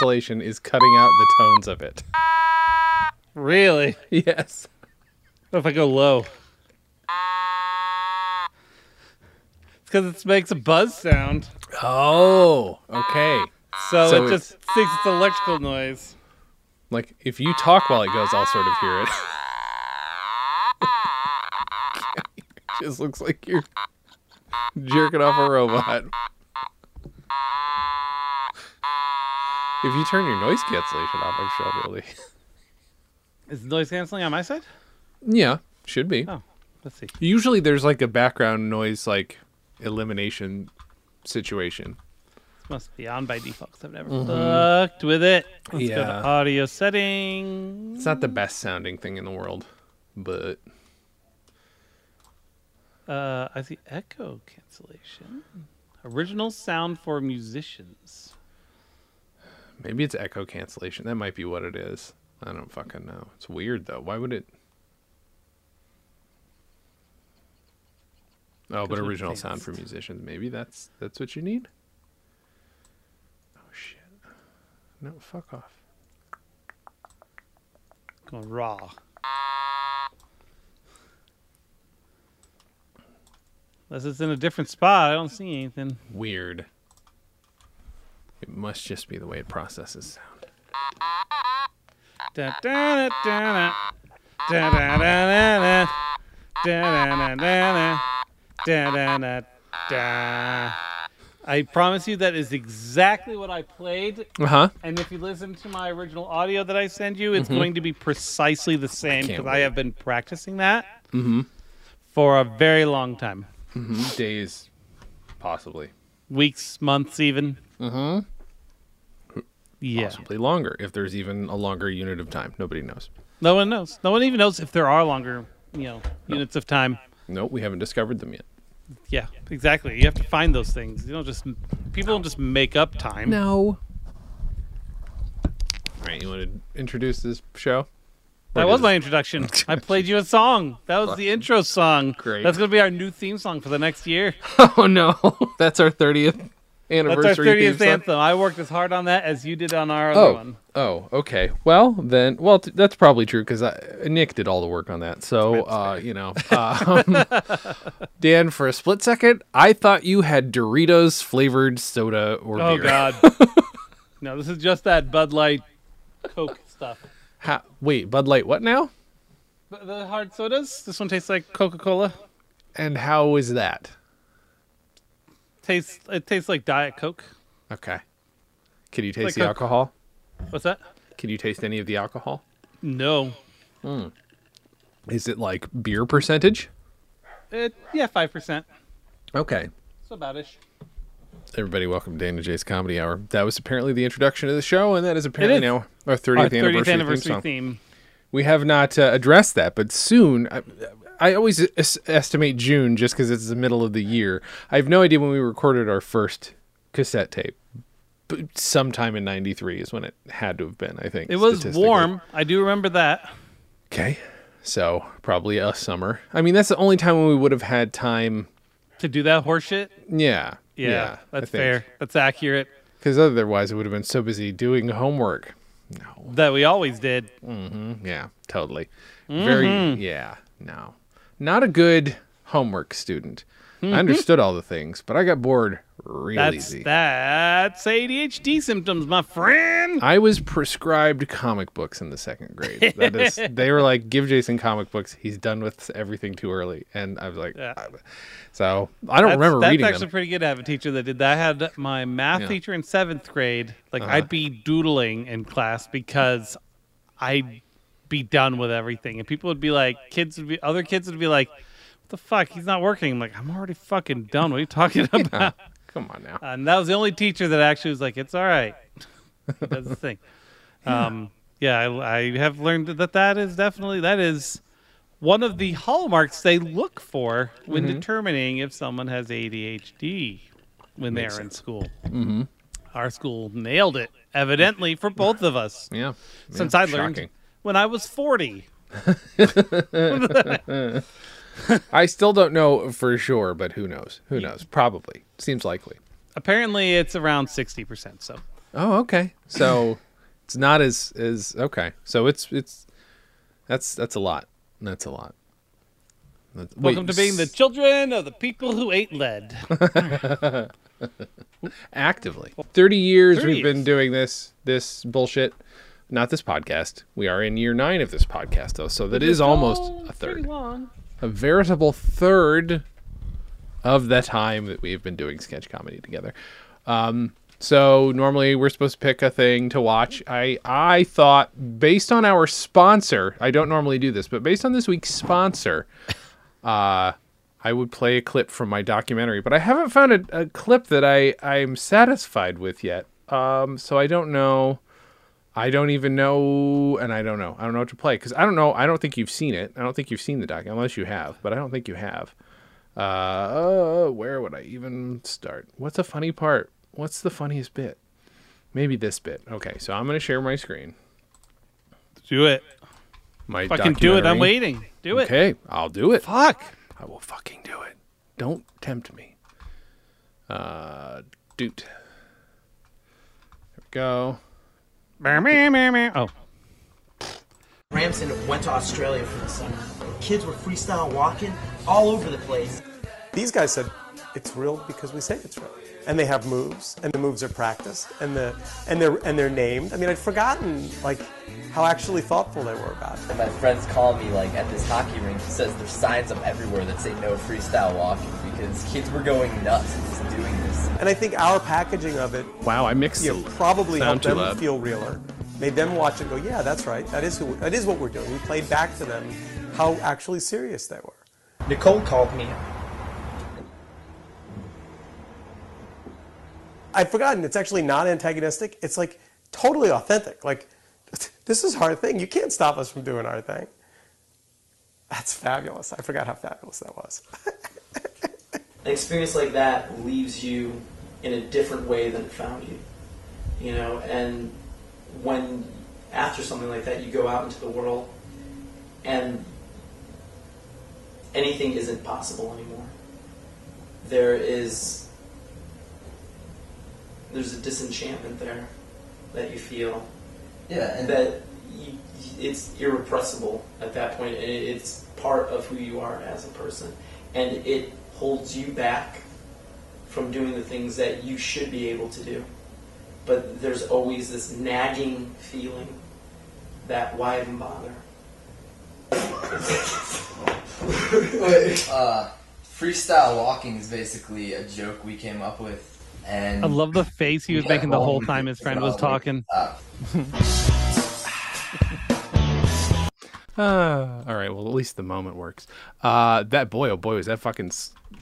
cancellation is cutting out the tones of it. Really? Yes. What if I go low? It's because it makes a buzz sound. Oh, okay. So, So it it's- just thinks it's electrical noise. Like if you talk while it goes, I'll sort of hear it. it just looks like you're jerking off a robot. If you turn your noise cancellation off, I'm sure really. Is the noise canceling on my side? Yeah, should be. Oh, let's see. Usually there's like a background noise like elimination situation. This must be on by default 'cause I've never fucked with it. Let's go to audio settings. It's not the best sounding thing in the world, but Uh, I see echo cancellation. Original sound for musicians. Maybe it's echo cancellation. That might be what it is. I don't fucking know. It's weird though. Why would it? Oh, but original sound for musicians. Maybe that's that's what you need. Oh shit! No, fuck off. Going raw. Unless it's in a different spot, I don't see anything. Weird. It must just be the way it processes sound. Da da da da da da da da da da da da da da da. I promise you that is exactly what I played. Uh huh. And if you listen to my original audio that I send you, it's going to be precisely the same because I wait. have been practicing that Mhm. for a very long time. Mhm. Days, possibly, Weeks, months, even. Mm-hmm. Yeah. possibly longer. If there's even a longer unit of time, nobody knows. No one knows. No one even knows if there are longer, you know, units of time. No, we haven't discovered them yet. Yeah, exactly. You have to find those things. You don't just people don't just make up time. No. All right, you want to introduce this show? That was does- my introduction. I played you a song. That was the intro song. Great. That's gonna be our new theme song for the next year. Oh no, that's our thirtieth anniversary. That's our theme thirtieth song? anthem. I worked as hard on that as you did on our other Oh, one. oh, okay. Well, then, well, t- that's probably true because Nick did all the work on that. So, uh, you know, um, Dan, for a split second, I thought you had Doritos flavored soda or Oh beer. God. no, this is just that Bud Light, Coke stuff. Ha- wait, Bud Light, what now? The, hard sodas. This one tastes like Coca Cola. And how is that? Tastes. It tastes like Diet Coke. Okay. Can you taste Like the Coke. alcohol? What's that? Can you taste any of the alcohol? No. Hmm. Is it like beer percentage? It, yeah, five percent. Okay. So about ish. Everybody, welcome to Dan and Jay's Comedy Hour. That was apparently the introduction to the show, and that is apparently is. now our 30th, Our anniversary, thirtieth theme anniversary song. theme. We have not uh, addressed that, but soon. I, I always es- estimate June just because it's the middle of the year. I have no idea when we recorded our first cassette tape. But sometime in '93 is when it had to have been. I think It was warm. I do remember that. Okay, so probably a summer. I mean, that's the only time when we would have had time. To do that horse shit. Yeah, Yeah, that's fair. That's accurate. Because otherwise, it would have been so busy doing homework. No. That we always did. Mm-hmm. Yeah, totally. Very, mm-hmm. yeah, no. Not a good homework student. I understood all the things, but I got bored real That's easy. that's ADHD symptoms, my friend. I was prescribed comic books in the second grade. That is, they were like, give Jason comic books. He's done with everything too early. And I was like, Yeah. "Ah." so I don't That's, remember that's reading actually them. pretty good to have a teacher that did that. I had my math Yeah. teacher in seventh grade. Like Uh-huh. I'd be doodling in class because I'd be done with everything, and people would be like, kids would be, other kids would be like, "What the fuck? He's not working." I'm like, "I'm already fucking done. What are you talking about?" Come on now. and that was the only teacher that actually was like, "It's all right." He does the thing. Um, yeah, I, I have learned that that is definitely that is one of the hallmarks they look for when Mm-hmm. determining if someone has ADHD when Makes they're in school. Mm-hmm. Our school nailed it, evidently for both of us. Yeah. Since yeah, I learned shocking. when I was forty. I still don't know for sure, but who knows? Who knows? Probably. Seems likely. Apparently, it's around sixty percent. So Oh, okay. So it's not as as okay. So it's it's that's that's a lot. That's a lot. That's- welcome wait, to being the children of the people who ate lead. actively. 30 years 30 we've been doing this this bullshit. Not this podcast. We are in year 9 of this podcast though. So that is almost a pretty third. long. A veritable third of the time that we've been doing sketch comedy together. Um so normally we're supposed to pick a thing to watch. I I thought based on our sponsor, I don't normally do this, but based on this week's sponsor, uh I would play a clip from my documentary, but I haven't found a, a clip that I I'm satisfied with yet. Um so I don't know I don't even know and I don't know. I don't know what to play cuz I don't know. I don't think you've seen it. I don't think you've seen the doc unless you have, but I don't think you have. Uh, where would I even start? What's a funny part? What's the funniest bit? Maybe this bit. Okay, so I'm gonna share my screen. Do it. My Fucking do it. I'm waiting. Do it. Okay, I'll do it. Fuck. I will fucking do it. Don't tempt me. Uh, doot. There we go. Oh, Ramson went to Australia for the summer. Kids were freestyle walking all over the place. These guys said it's real because we say it's real, and they have moves, and the moves are practiced, and the and they're and they're named. I mean, I'd forgotten like how actually thoughtful they were about it. My friends call me like at this hockey rink. He says there's signs up everywhere that say no freestyle walking because kids were going nuts and just doing this. And I think our packaging of it, Wow, I mixed You know, probably sound helped them loud. feel realer, made them watch and go, yeah, that's right. That is who. That is what we're doing. We played back to them how actually serious they were. Nicole called me. I'd forgotten. It's actually not antagonistic. It's like totally authentic. Like, this is our thing. You can't stop us from doing our thing. That's fabulous. I forgot how fabulous that was. An experience like that leaves you in a different way than it found you. You know, and when after something like that you go out into the world and anything isn't possible anymore. There is there's a disenchantment there that you feel Yeah, and that you, it's irrepressible at that point. It's part of who you are as a person, and it holds you back from doing the things that you should be able to do. But there's always this nagging feeling that why even bother? uh, freestyle walking is basically a joke we came up with, and I love the face he was Yeah, making the whole time his friend was was like, talking. Uh, all right. Well, at least the moment works. Uh, that boy, oh boy, was that fucking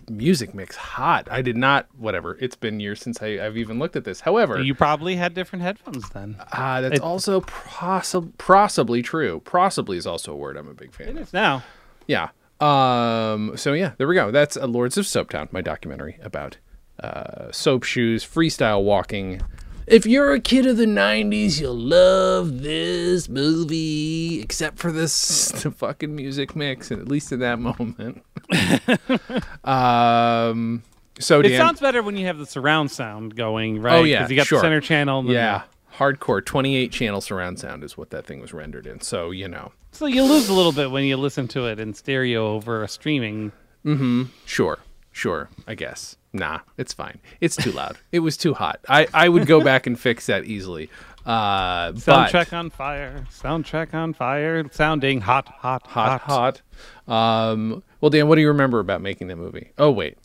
music mix hot. I did not. Whatever. It's been years since I, I've even looked at this. However, You probably had different headphones then. uh, that's it- also possi- possibly true. Possibly is also a word I'm a big fan It of. is now. Yeah. Um. So yeah, there we go. That's uh, Lords of Soaptown, my documentary about uh, soap shoes, freestyle walking. If you're a kid of the '90s, you'll love this movie, except for this the fucking music mix, at least in that moment. um. So It Dan, sounds better when you have the surround sound going, right? Oh, yeah, because you got sure. the center channel. And yeah, hardcore 28 channel surround sound is what that thing was rendered in. So you know, so you lose a little bit when you listen to it in stereo over a streaming. Mm-hmm. Sure, sure. I guess. Nah, it's fine. It's too loud. it was too hot. I, I would go back and fix that easily. Uh, but Soundtrack on fire. Soundtrack on fire. Sounding hot, hot, hot, hot. Um, well, Dan, what do you remember about making that movie? Oh wait,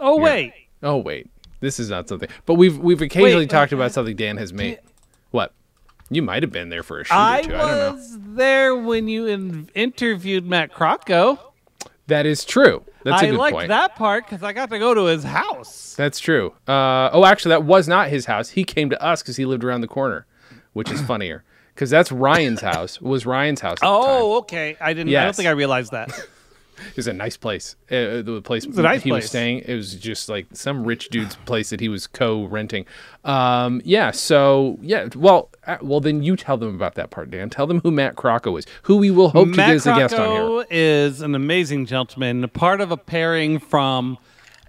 Oh wait. oh wait. This is not something. But we've we've occasionally Wait, talked uh, about something Dan has made. What? You might have been there for a shoot I or two. I don't know. was there when you in- interviewed Matt Crocco. That is true. That's a I good liked point. that part because I got to go to his house. That's true. Uh, oh, actually, that was not his house. He came to us because he lived around the corner, which is funnier. Because that's Ryan's house. Was Ryan's house? At the time. Oh, okay. I didn't. I don't think I realized that. It was a nice place. Uh, the place nice he was place. staying, it was just like some rich dude's place that he was co-renting. Um, yeah. So yeah. Well, uh, well, then you tell them about that part, Dan. Tell them who Matt Crocco is, who we will hope to get as a guest on here. Is an amazing gentleman, part of a pairing from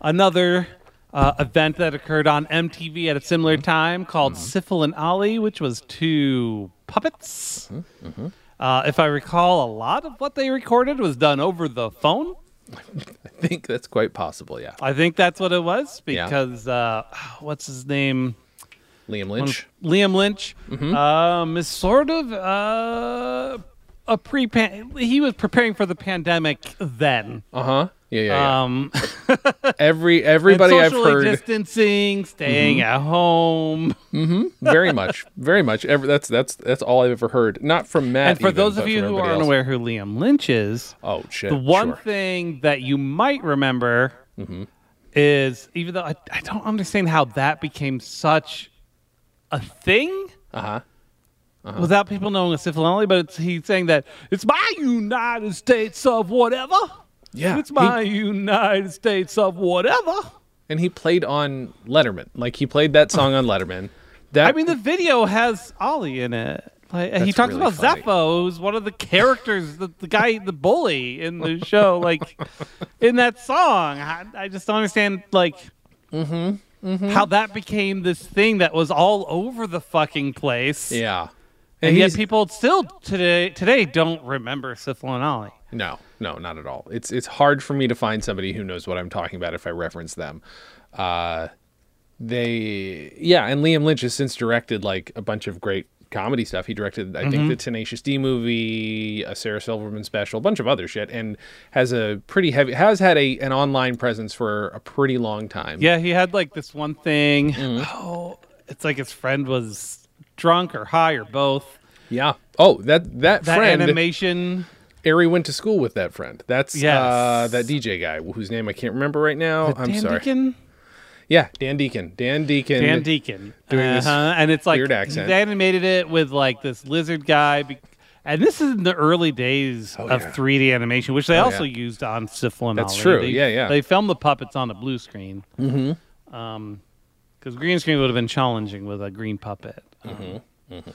another uh, event that occurred on MTV at a similar time called Sifl and Olly, which was two puppets. Uh, if I recall, a lot of what they recorded was done over the phone. I think that's quite possible. Yeah, I think that's what it was Yeah. because uh, what's his name? Liam Lynch. Liam Lynch Mm-hmm. um, is sort of uh, a pre. He was preparing for the pandemic then. Uh huh. Yeah, yeah, yeah. Um, Every everybody I've heard Mm-hmm. distancing, staying at home. very much, very much. Every, that's that's that's all I've ever heard. Not from Matt. and for even, those of you who aren't else. aware who Liam Lynch is, oh shit. the one sure. thing that you might remember Mm-hmm. is even though I, I don't understand how that became such a thing. Uh huh. Uh-huh. without people knowing a Sifl and Olly, but it's, he's saying that it's my United States of whatever. Yeah. It's he- my United States of whatever. and he played on Letterman. Like he played that song on Letterman. That I mean, the video has Olly in it. Like, he talks really about funny. Zepho, who's one of the characters, the, the guy, the bully in the show. Like in that song, I, I just don't understand. Like. Mm-hmm. How that became this thing that was all over the fucking place, yeah. And yet people still today today don't remember and Olly. No, no, not at all. It's it's hard for me to find somebody who knows what I'm talking about if I reference them. Uh, they, yeah, and Liam Lynch has since directed like a bunch of great comedy stuff. He directed, I think, the Tenacious D movie, a Sarah Silverman special, a bunch of other shit, and has a pretty heavy has had a an online presence for a pretty long time. Yeah, he had like this one thing. Mm-hmm. Oh, it's like his friend was drunk or high or both. yeah. Oh, that that, That friend, animation. Ari went to school with that friend. That's uh, that DJ guy whose name I can't remember right now. I'm Dan sorry. Deacon? Yeah, Dan Deacon. Dan Deacon. Dan Deacon. doing this Uh-huh, and it's like weird accent. they animated it with like this lizard guy. be- And this is in the early days of Oh, yeah. 3D animation, which they Oh, also yeah. used on Sifl and That's true. They- Yeah, yeah. They filmed the puppets on a blue screen. Mm-hmm. Um, because green screen would have been challenging with a green puppet. Um, mm-hmm. Mm-hmm.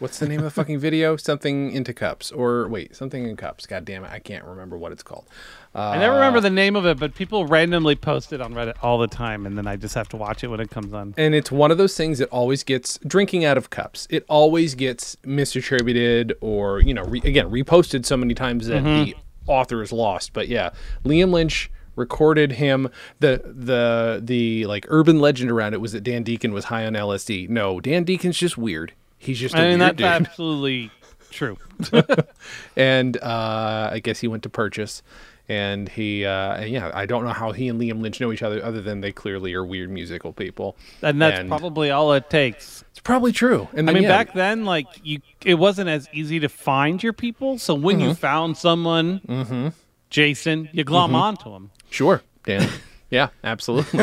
What's the name of the fucking video? Something into cups, or wait, something in cups. God damn it, I can't remember what it's called. Uh, I never remember uh, the name of it, but people randomly post it on Reddit all the time, and then I just have to watch it when it comes on. and it's one of those things that always gets drinking out of cups. It always gets misattributed, or you know, re, again, reposted so many times that mm-hmm. the author is lost. But yeah, Liam Lynch recorded him. the the The like urban legend around it was that Dan Deacon was high on LSD. No, Dan Deacon's just weird. He's just a I mean, weird that's dude. absolutely true. and uh, I guess he went to purchase. And he, uh, yeah, I don't know how he and Liam Lynch know each other, other than they clearly are weird musical people. And that's And probably all it takes. it's probably true. And I mean, yeah, back then, like you, it wasn't as easy to find your people. So when Mm-hmm. you found someone, Jason, you glom onto him. Sure, Dan. yeah, absolutely.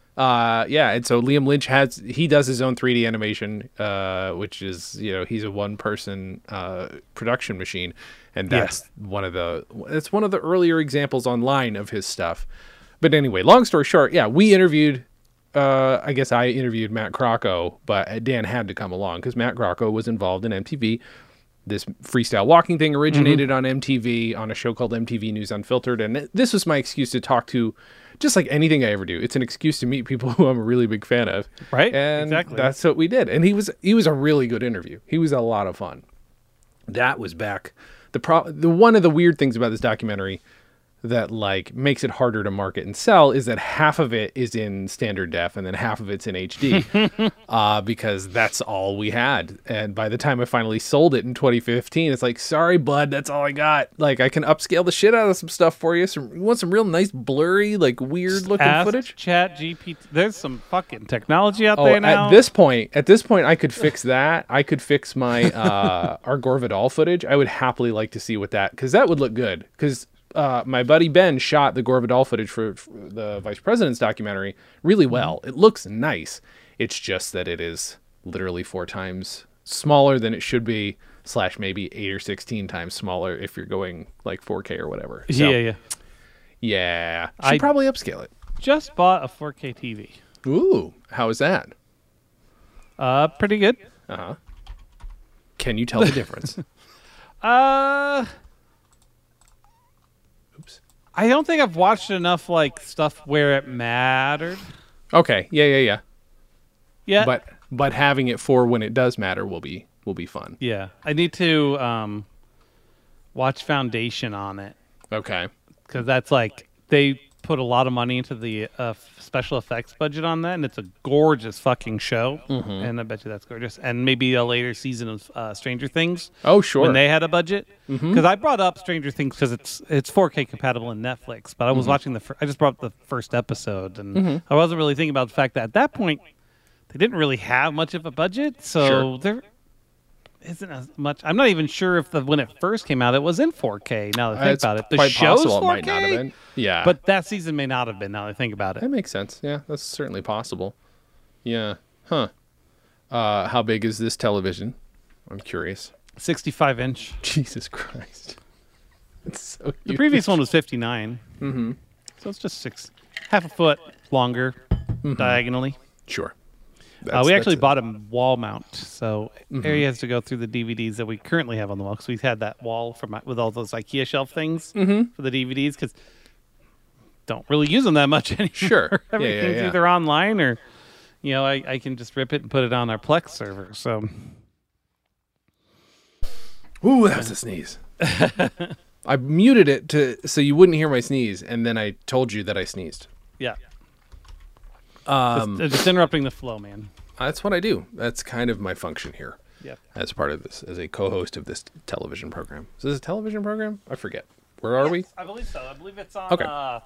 uh, yeah, and so Liam Lynch has he does his own 3D animation, uh, which is you know he's a one person uh, production machine, and that's one of the it's one of the earlier examples online of his stuff. But anyway, long story short, yeah, we interviewed. Uh, I guess I interviewed Matt Crocco, but Dan had to come along because Matt Crocco was involved in MTV. This freestyle walking thing originated mm-hmm. on MTV on a show called MTV News Unfiltered, and this was my excuse to talk to, just like anything I ever do. It's an excuse to meet people who I'm a really big fan of, Right, And exactly. that's what we did. And he was he was a really good interview. He was a lot of fun. That was back the pro the one of the weird things about this documentary that like makes it harder to market and sell is that half of it is in standard def and then half of it's in HD uh, because that's all we had. And by the time I finally sold it in 2015, it's like, sorry, bud, that's all I got. Like I can upscale the shit out of some stuff for you. Some you want some real nice blurry, like weird looking Ask footage. Chat GPT. There's some fucking technology out Oh, there now. at this point, at this point, I could fix that. I could fix my uh, our Gore Vidal footage. I would happily like to see what that because that would look good. Because uh, my buddy Ben shot the Gore Vidal footage for, for the Vice President's documentary really well. It looks nice. It's just that it is literally four times smaller than it should be. Slash maybe eight or sixteen times smaller if you're going like 4K or whatever. So, yeah, yeah. yeah. Should I- probably upscale it. Just bought a 4K TV. Ooh, how is that? Uh, pretty good. Uh huh. Can you tell the difference? Uh. I don't think I've watched enough like stuff where it mattered. Okay. Yeah, yeah, yeah. Yeah, But but having it for when it does matter will be will be fun. yeah, I need to um, watch Foundation on it Okay. because that's like they put a lot of money into the uh, special effects budget on that, and it's a gorgeous fucking show. Mm-hmm. And I bet you that's gorgeous. And maybe a later season of uh, Stranger Things. Oh, sure. when they had a budget. Because Mm-hmm. I brought up Stranger Things because it's it's 4K compatible in Netflix, but I Mm-hmm. was watching the fir- I just brought up the first episode, and I wasn't really thinking about the fact that at that point they didn't really have much of a budget, so Sure. there isn't as much. I'm not even sure if the when it first came out it was in 4K. Now that I think it's about it, the quite show's possible 4K, it might not have been. Yeah. but that season may not have been. Now that I think about it, that makes sense. Yeah, that's certainly possible. Yeah. Huh. Uh, how big is this television? I'm curious. 65 inch. Jesus Christ. It's so The previous one was 59. Mm-hmm. So it's just six, half a foot longer diagonally. Sure. Uh, we actually bought a wall mount, so Ari has to go through the DVDs that we currently have on the wall because we've had that wall from with all those IKEA shelf things for the DVDs because don't really use them that much anymore. Sure. Yeah, yeah, Everything's yeah. either online or you know I, I can just rip it and put it on our Plex server. So Ooh, that was a sneeze. I muted it to so you wouldn't hear my sneeze, and then I told you that I sneezed. yeah, Um, just, just interrupting the flow, man. that's what I do. That's kind of my function here Yeah. as part of this, as a co-host of this television program. Is this a television program? I forget. Where are we? I believe so. I believe it's on Okay. uh,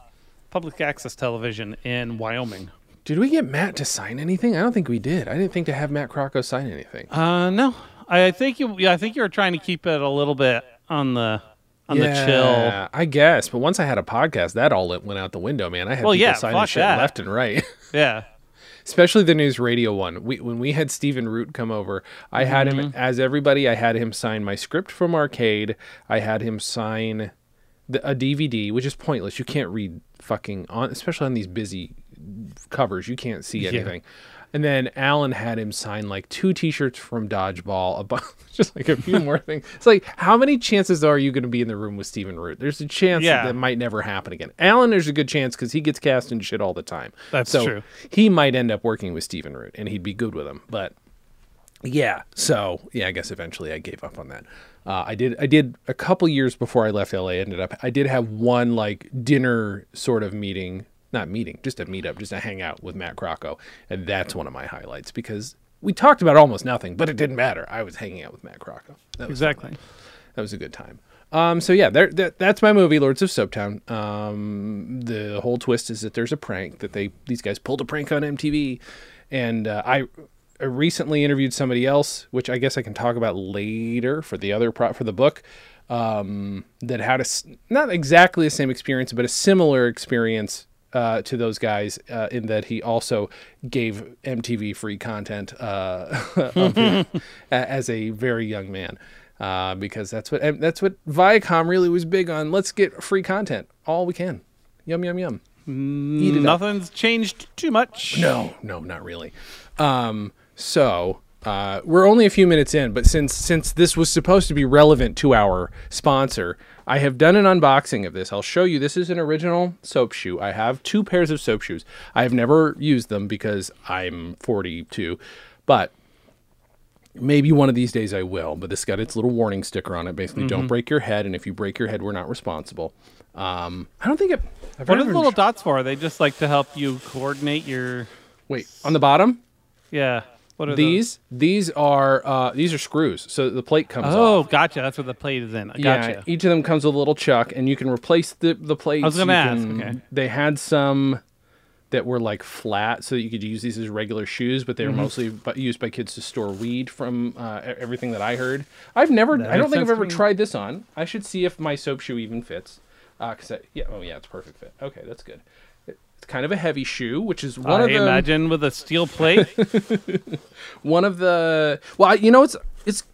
public access television in Wyoming. Did we get Matt to sign anything? I don't think we did. I didn't think to have Matt Crocco sign anything. Uh, no, I think you. Yeah, I think you were trying to keep it a little bit on the on the chill. Yeah, I guess. But once I had a podcast, that all went out the window, man. I had Well, people yeah, signing shit that. left and right. Yeah, especially the news radio one. We when we had Stephen Root come over, I had him Mm-hmm. as everybody. I had him sign my script from Arcade. I had him sign the, a DVD, which is pointless. You can't read fucking on, especially on these busy covers. You can't see anything. And then Alan had him sign like two T-shirts from Dodgeball, a bu- just like a few more things. It's like, how many chances are you going to be in the room with Stephen Root? There's a chance Yeah. that, that might never happen again. Alan, there's a good chance because he gets cast in shit all the time. That's so true. He might end up working with Stephen Root, and he'd be good with him. But yeah, so yeah, I guess eventually I gave up on that. Uh, I did. I did a couple years before I left LA. Ended up. I did have one like dinner sort of meeting, not meeting, just a meetup, just a hangout with Matt Crocco, and that's one of my highlights because we talked about almost nothing, but it didn't matter. I was hanging out with Matt Crocco. That was fun. exactly. That was a good time. Um, so yeah, there, that, that's my movie, Lords of Soaptown. Um, the whole twist is that there's a prank that they these guys pulled a prank on MTV, and uh, I, I recently interviewed somebody else, which I guess I can talk about later for the other pro- for the book, um, that had a not exactly the same experience, but a similar experience uh, to those guys uh, in that he also gave MTV free content uh, of him a- as a very young man. Uh, because that's what that's what Viacom really was big on. Let's get free content, all we can. Yum yum yum. It up. Nothing's changed too much. No, no, not really. Um, so uh, we're only a few minutes in, but since since this was supposed to be relevant to our sponsor, I have done an unboxing of this. I'll show you. This is an original soap shoe. I have two pairs of soap shoes. I have never used them because I'm 42, but maybe one of these days I will. But this got its little warning sticker on it. Basically, don't break your head, and if you break your head, we're not responsible. Um, I don't think it. I've What are the little dots for? Are they just like to help you coordinate your? wait on the bottom? Yeah. What are These these are uh, these are screws, so the plate comes Those? off. Oh, gotcha. That's what the plate is in. Gotcha. Yeah, each of them comes with a little chuck, and you can replace the the plates. I was gonna You ask, can- okay. They had some that were like flat, so that you could use these as regular shoes, but they were Mm-hmm. mostly used by kids to store weed. From uh, everything that I heard, I've never. That I don't think I've ever tried this on. I should see if my soap shoe even fits. Uh, cause I, yeah, oh yeah, it's perfect fit. Okay, that's good. Kind of a heavy shoe, which is one I of the imagine with a steel plate. one of the well you know it's it's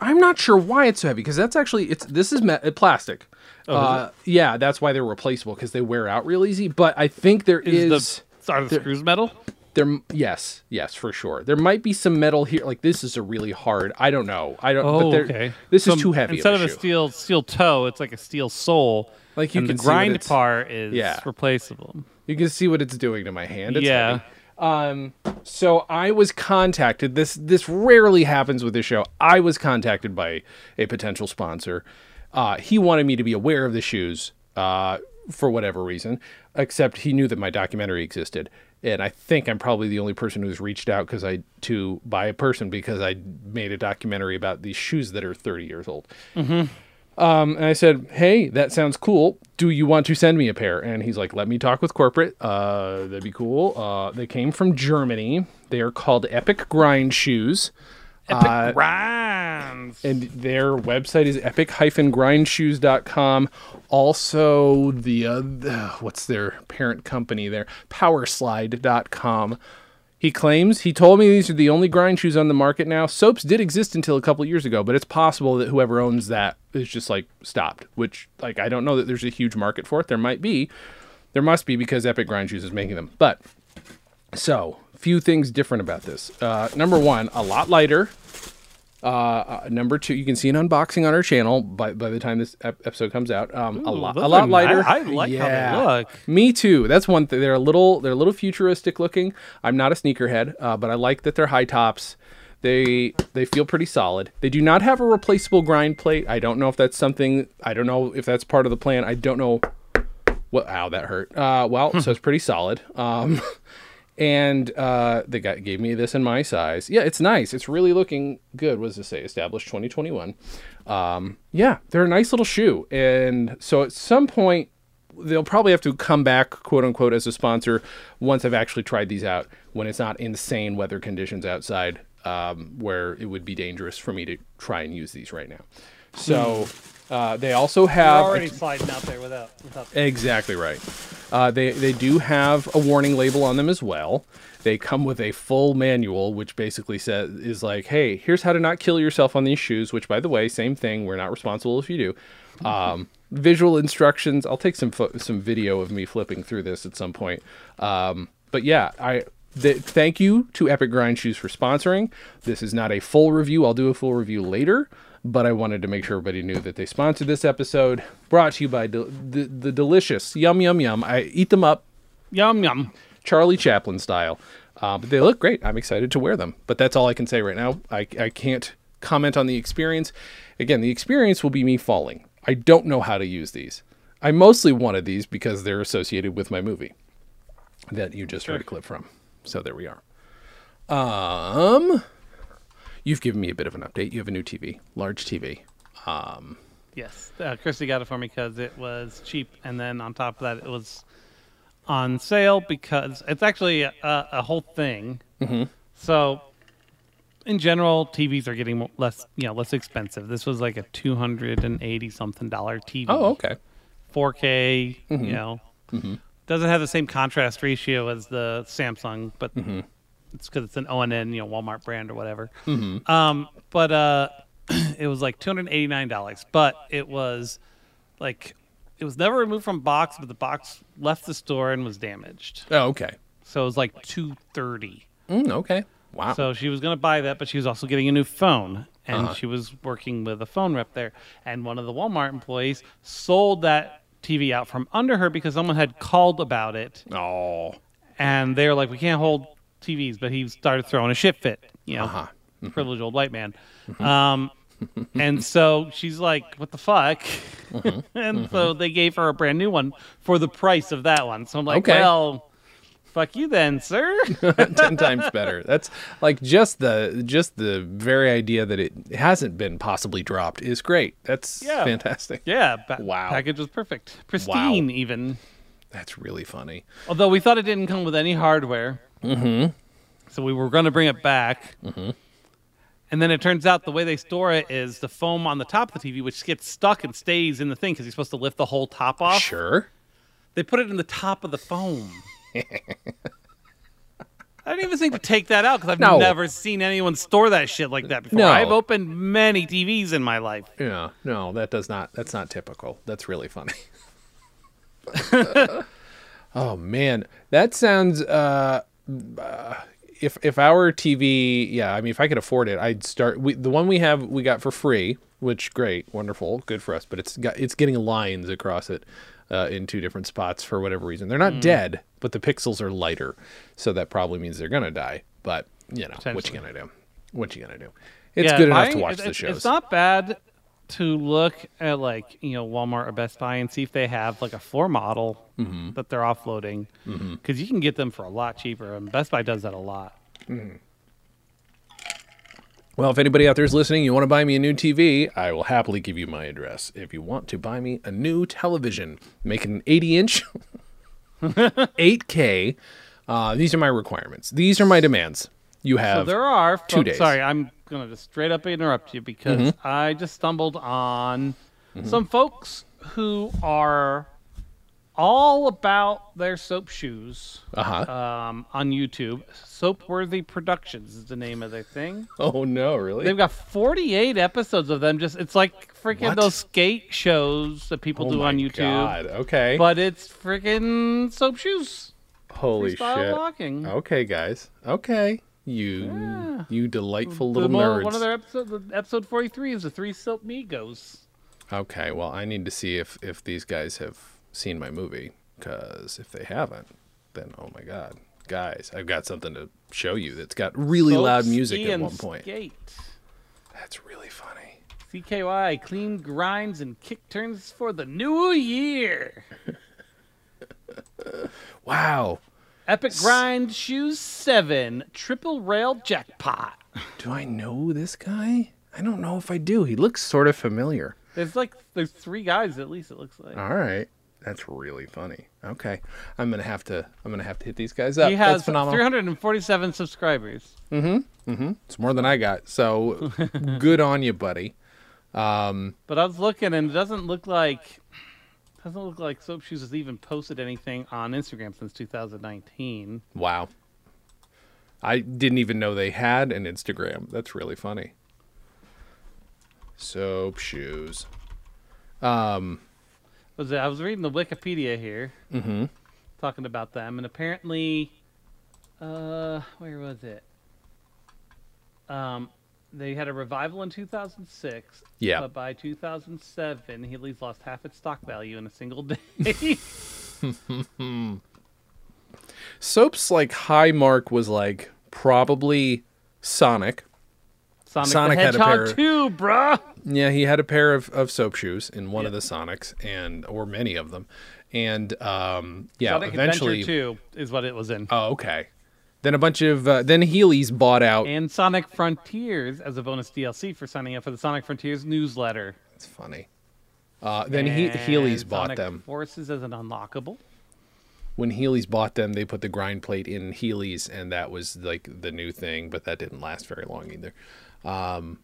i'm not sure why it's so heavy because that's actually it's this is me- uh, plastic Oh, uh, yeah that's why they're replaceable because they wear out real easy but i think there is, is, the are the screws metal? there yes yes for sure there might be some metal here like this is a really hard i don't know i don't Oh, but there- okay. this So is too heavy Instead of of a, a steel steel toe, it's like a steel sole. Like, you and can the grind part is Yeah. replaceable. You can see what it's doing to my hand it's Yeah. heavy. Um, so I was contacted. This this rarely happens with this show. I was contacted by a potential sponsor. Uh, he wanted me to be aware of the shoes uh, for whatever reason, except he knew that my documentary existed. And I think I'm probably the only person who's reached out because I to by a person because I made a documentary about these shoes that are 30 years old. Um, and I said, "Hey, that sounds cool. Do you want to send me a pair?" And he's like, "Let me talk with corporate. Uh, that'd be cool." Uh, they came from Germany. They are called Epic Grind Shoes. Epic Uh, grinds. and their website is epic-grindshoes.com. Also, the uh, what's their parent company there? Powerslide.com. He claims he told me these are the only grind shoes on the market now. Soaps did exist until a couple years ago, but it's possible that whoever owns that is just like stopped. Which, like, I don't know that there's a huge market for it. There might be, there must be because Epic Grind Shoes is making them. But so, few things different about this. Uh, number one, a lot lighter. Uh, uh, number two, you can see an unboxing on our channel by, by the time this ep- episode comes out. Um, a Ooh, lot, those a lot lighter. I like how they look. Me too. That's one thing. They're a little, they're a little futuristic looking. I'm not a sneakerhead, uh, but I like that they're high tops. They they feel pretty solid. They do not have a replaceable grind plate. I don't know if that's something. I don't know if that's part of the plan. I don't know what. Ow, that hurt. Uh, well, so it's pretty solid. Um, and uh, they got gave me this in my size. Yeah, it's nice. It's really looking good. What does it say? Established 2021. Um, yeah, they're a nice little shoe. And so at some point, they'll probably have to come back, quote unquote, as a sponsor once I've actually tried these out. When it's not insane weather conditions outside, um, where it would be dangerous for me to try and use these right now. So uh, they also You're have a already sliding out there without. without Exactly right. Uh, they they do have a warning label on them as well. They come with a full manual, which basically says is like, hey, here's how to not kill yourself on these shoes. Which, by the way, same thing. We're not responsible if you do. Um, visual instructions. I'll take some fo- some video of me flipping through this at some point. Um, but yeah, I. Th- thank you to Epic Grind Shoes for sponsoring. This is not a full review. I'll do a full review later, but I wanted to make sure everybody knew that they sponsored this episode. Brought to you by del- the, the delicious Yum Yum Yum. I eat them up yum yum. Charlie Chaplin style. Uh, but they look great. I'm excited to wear them. But that's all I can say right now. I, I can't comment on the experience. Again, the experience will be me falling. I don't know how to use these. I mostly wanted these because they're associated with my movie that you just heard a clip from. So there we are. Um, you've given me a bit of an update. You have a new TV, large TV. Yes, uh, Christy got it for me because it was cheap, and then on top of that, it was on sale because it's actually a, a whole thing. Mm-hmm. So, in general, TVs are getting less, you know, less expensive. This was like a two hundred and eighty something dollar TV. Oh, okay. 4K. You know, doesn't have the same contrast ratio as the Samsung, but it's because it's an ONN, you know, Walmart brand or whatever. Um, but uh, it was like two hundred eighty nine dollars, but it was like it was never removed from box, but the box left the store and was damaged, Oh, okay. so it was like two thirty. Mm, okay. Wow. So she was going to buy that, but she was also getting a new phone. And Uh-huh. she was working with a phone rep there. And one of the Walmart employees sold that TV out from under her because someone had called about it. oh. And they were like, we can't hold TVs. But he started throwing a shit fit, you know, Uh-huh. privileged old white man. Um, and so she's like, what the fuck? Mm-hmm. and so they gave her a brand new one for the price of that one. So I'm like, Okay. well, fuck you then, sir. 10 times better. That's like just the just the very idea that it hasn't been possibly dropped is great. That's Yeah. fantastic. Yeah, ba- Wow. package was perfect, pristine even. That's really funny. Although we thought it didn't come with any hardware, mm-hmm. so we were going to bring it back. Mm-hmm. And then it turns out the way they store it is the foam on the top of the TV, which gets stuck and stays in the thing because you're supposed to lift the whole top off. Sure. They put it in the top of the foam. I didn't even think to take that out because I've No. never seen anyone store that shit like that before. No. I've opened many TVs in my life. Yeah. No, that does not that's not typical. That's really funny. oh man, that sounds uh uh, if if our TV, yeah, I mean if I could afford it, I'd start we, the one we have we got for free, which great, wonderful, good for us, but it's got it's getting lines across it uh, in two different spots for whatever reason. They're not dead. but the pixels are lighter, so that probably means they're gonna die. But you know, what you gonna do? What you gonna do? It's Yeah, good enough to watch the shows. It's not bad to look at like you know Walmart or Best Buy and see if they have like a floor model Mm-hmm. that they're offloading because you can get them for a lot cheaper, and Best Buy does that a lot. Well, if anybody out there is listening, you want to buy me a new TV, I will happily give you my address. If you want to buy me a new television, make it an 80 inch, 8K, uh, these are my requirements. These are my demands. You So have there are two folks- days. Sorry, I'm gonna just straight up interrupt you because Mm-hmm. I just stumbled on some folks who are all about their soap shoes uh huh. um, on YouTube. Soapworthy Productions is the name of their thing. oh no, really? They've got 48 episodes of them. Just it's like freaking What? those skate shows that people oh do on YouTube, God. Okay. but it's freaking soap shoes. Holy freestyle shit. walking. Okay, guys. Okay. You you delightful little mo- nerds. One of their episodes, episode 43 is the three soap migos. Okay, well, I need to see if if these guys have seen my movie because if they haven't, then oh my god, guys, I've got something to show you that's got really Soap, loud music at one point. Skate. That's really funny. CKY, clean grinds and kick turns for the new year. Wow. Epic grind shoes seven, triple rail jackpot. Do I know this guy? I don't know if I do. He looks sort of familiar. There's like there's three guys at least. It looks like. All right. That's really funny. Okay. I'm going to have to I'm going to have to hit these guys up. he has that's phenomenal. 347 subscribers. It's more than I got. So good on you, buddy. Um But I was looking, and it doesn't look like doesn't look like Soap Shoes has even posted anything on Instagram since 2019. Wow. I didn't even know they had an Instagram. That's really funny. Soap shoes. Um, Was it, I was reading the Wikipedia here, mm-hmm. talking about them, and apparently, uh, where was it? Um, they had a revival in 2006. Yeah. But by 2007, Heelys lost half its stock value in a single day. Soap's like high mark was like probably Sonic. Sonic, Sonic had a pair of- 2, bruh. Yeah, he had a pair of, of soap shoes in one of the Sonics and or many of them. And um yeah, Sonic eventually Adventure 2 is what it was in. Oh, okay. Then a bunch of uh, then Heelys bought out. and Sonic Frontiers as a bonus DLC for signing up for the Sonic Frontiers newsletter. It's funny. Uh, then he, Heelys And bought Sonic them. Forces as an unlockable. when Heelys bought them, they put the grind plate in Heelys, and that was like the new thing, but that didn't last very long either. Um,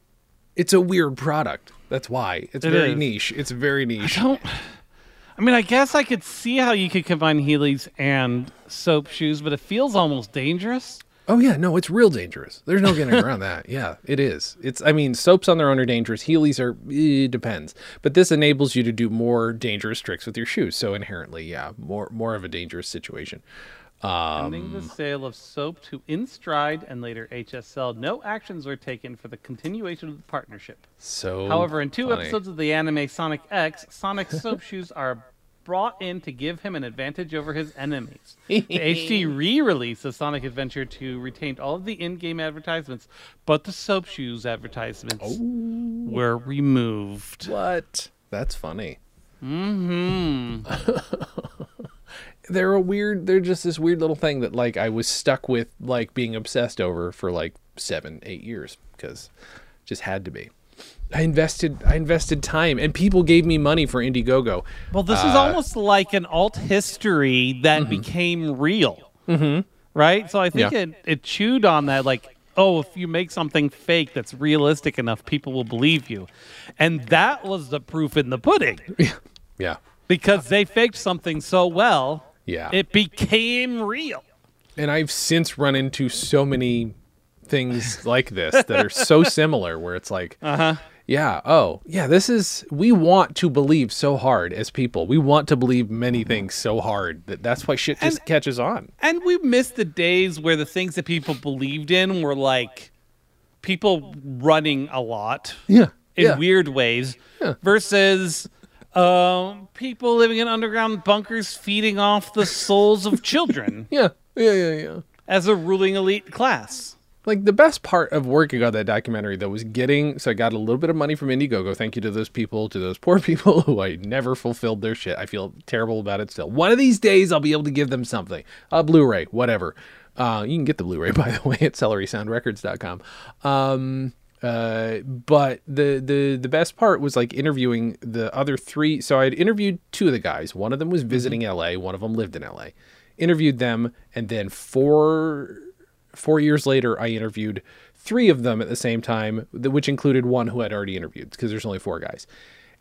it's a weird product. That's why it's It very is. niche. It's very niche. Don't. I mean, I guess I could see how you could combine Heelys and soap shoes, but it feels almost dangerous. Oh yeah, no, it's real dangerous. There's no getting around that. Yeah, it is. It's. I mean, soaps on their own are dangerous. Heelys are. It depends, but this enables you to do more dangerous tricks with your shoes. So inherently, yeah, more more of a dangerous situation. Ending Um, the sale of soap to InStride and later HSL, no actions were taken for the continuation of the partnership. So. However, in two funny. episodes of the anime Sonic X, Sonic's soap shoes are brought in to give him an advantage over his enemies. The HD re-release of Sonic Adventure 2 retained all of the in-game advertisements, but the soap shoes advertisements Oh. were removed. What? That's funny. Hmm. they're a weird they're just this weird little thing that like i was stuck with like being obsessed over for like seven eight years because just had to be i invested i invested time and people gave me money for indiegogo Well, this is almost like an alt history that became real. Mm-hmm. Right? So I think Yeah. it, it chewed on that, like, oh, if you make something fake that's realistic enough, people will believe you. And that was the proof in the pudding yeah because they faked something so well, yeah it became real. and i've since run into so many things like this that are so similar where it's like uh-huh yeah oh yeah this is we want to believe so hard as people we want to believe many things so hard that that's why shit just catches on And we missed the days where the things that people believed in were like people running a lot. yeah in yeah. weird ways versus Um, people living in underground bunkers feeding off the souls of children Yeah, yeah, yeah, yeah. as a ruling elite class. Like the best part of working on that documentary though was getting so I got a little bit of money from Indiegogo. Thank you to those people, to those poor people who I never fulfilled their shit. I feel terrible about it still. One of these days I'll be able to give them something. A Blu-ray, whatever. Uh, you can get the Blu-ray by the way at celerysoundrecords.com. Um uh, but the the the best part was like interviewing the other three. So I'd interviewed two of the guys. One of them was visiting L.A. One of them lived in L.A. Interviewed them, and then four four years later, I interviewed three of them at the same time, which included one who I'd already interviewed because there's only four guys.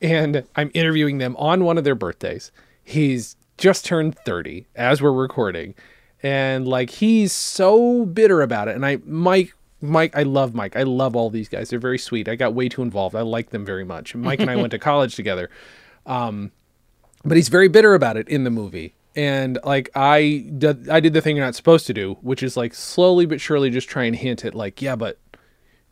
And I'm interviewing them on one of their birthdays. He's just turned 30 as we're recording. And like he's so bitter about it. And I Mike Mike, I love Mike. I love all these guys. They're very sweet. I got way too involved. I like them very much. Mike and I went to college together but he's very bitter about it in the movie. And like I did, I did the thing you're not supposed to do, which is like slowly but surely just try and hint at like, yeah, but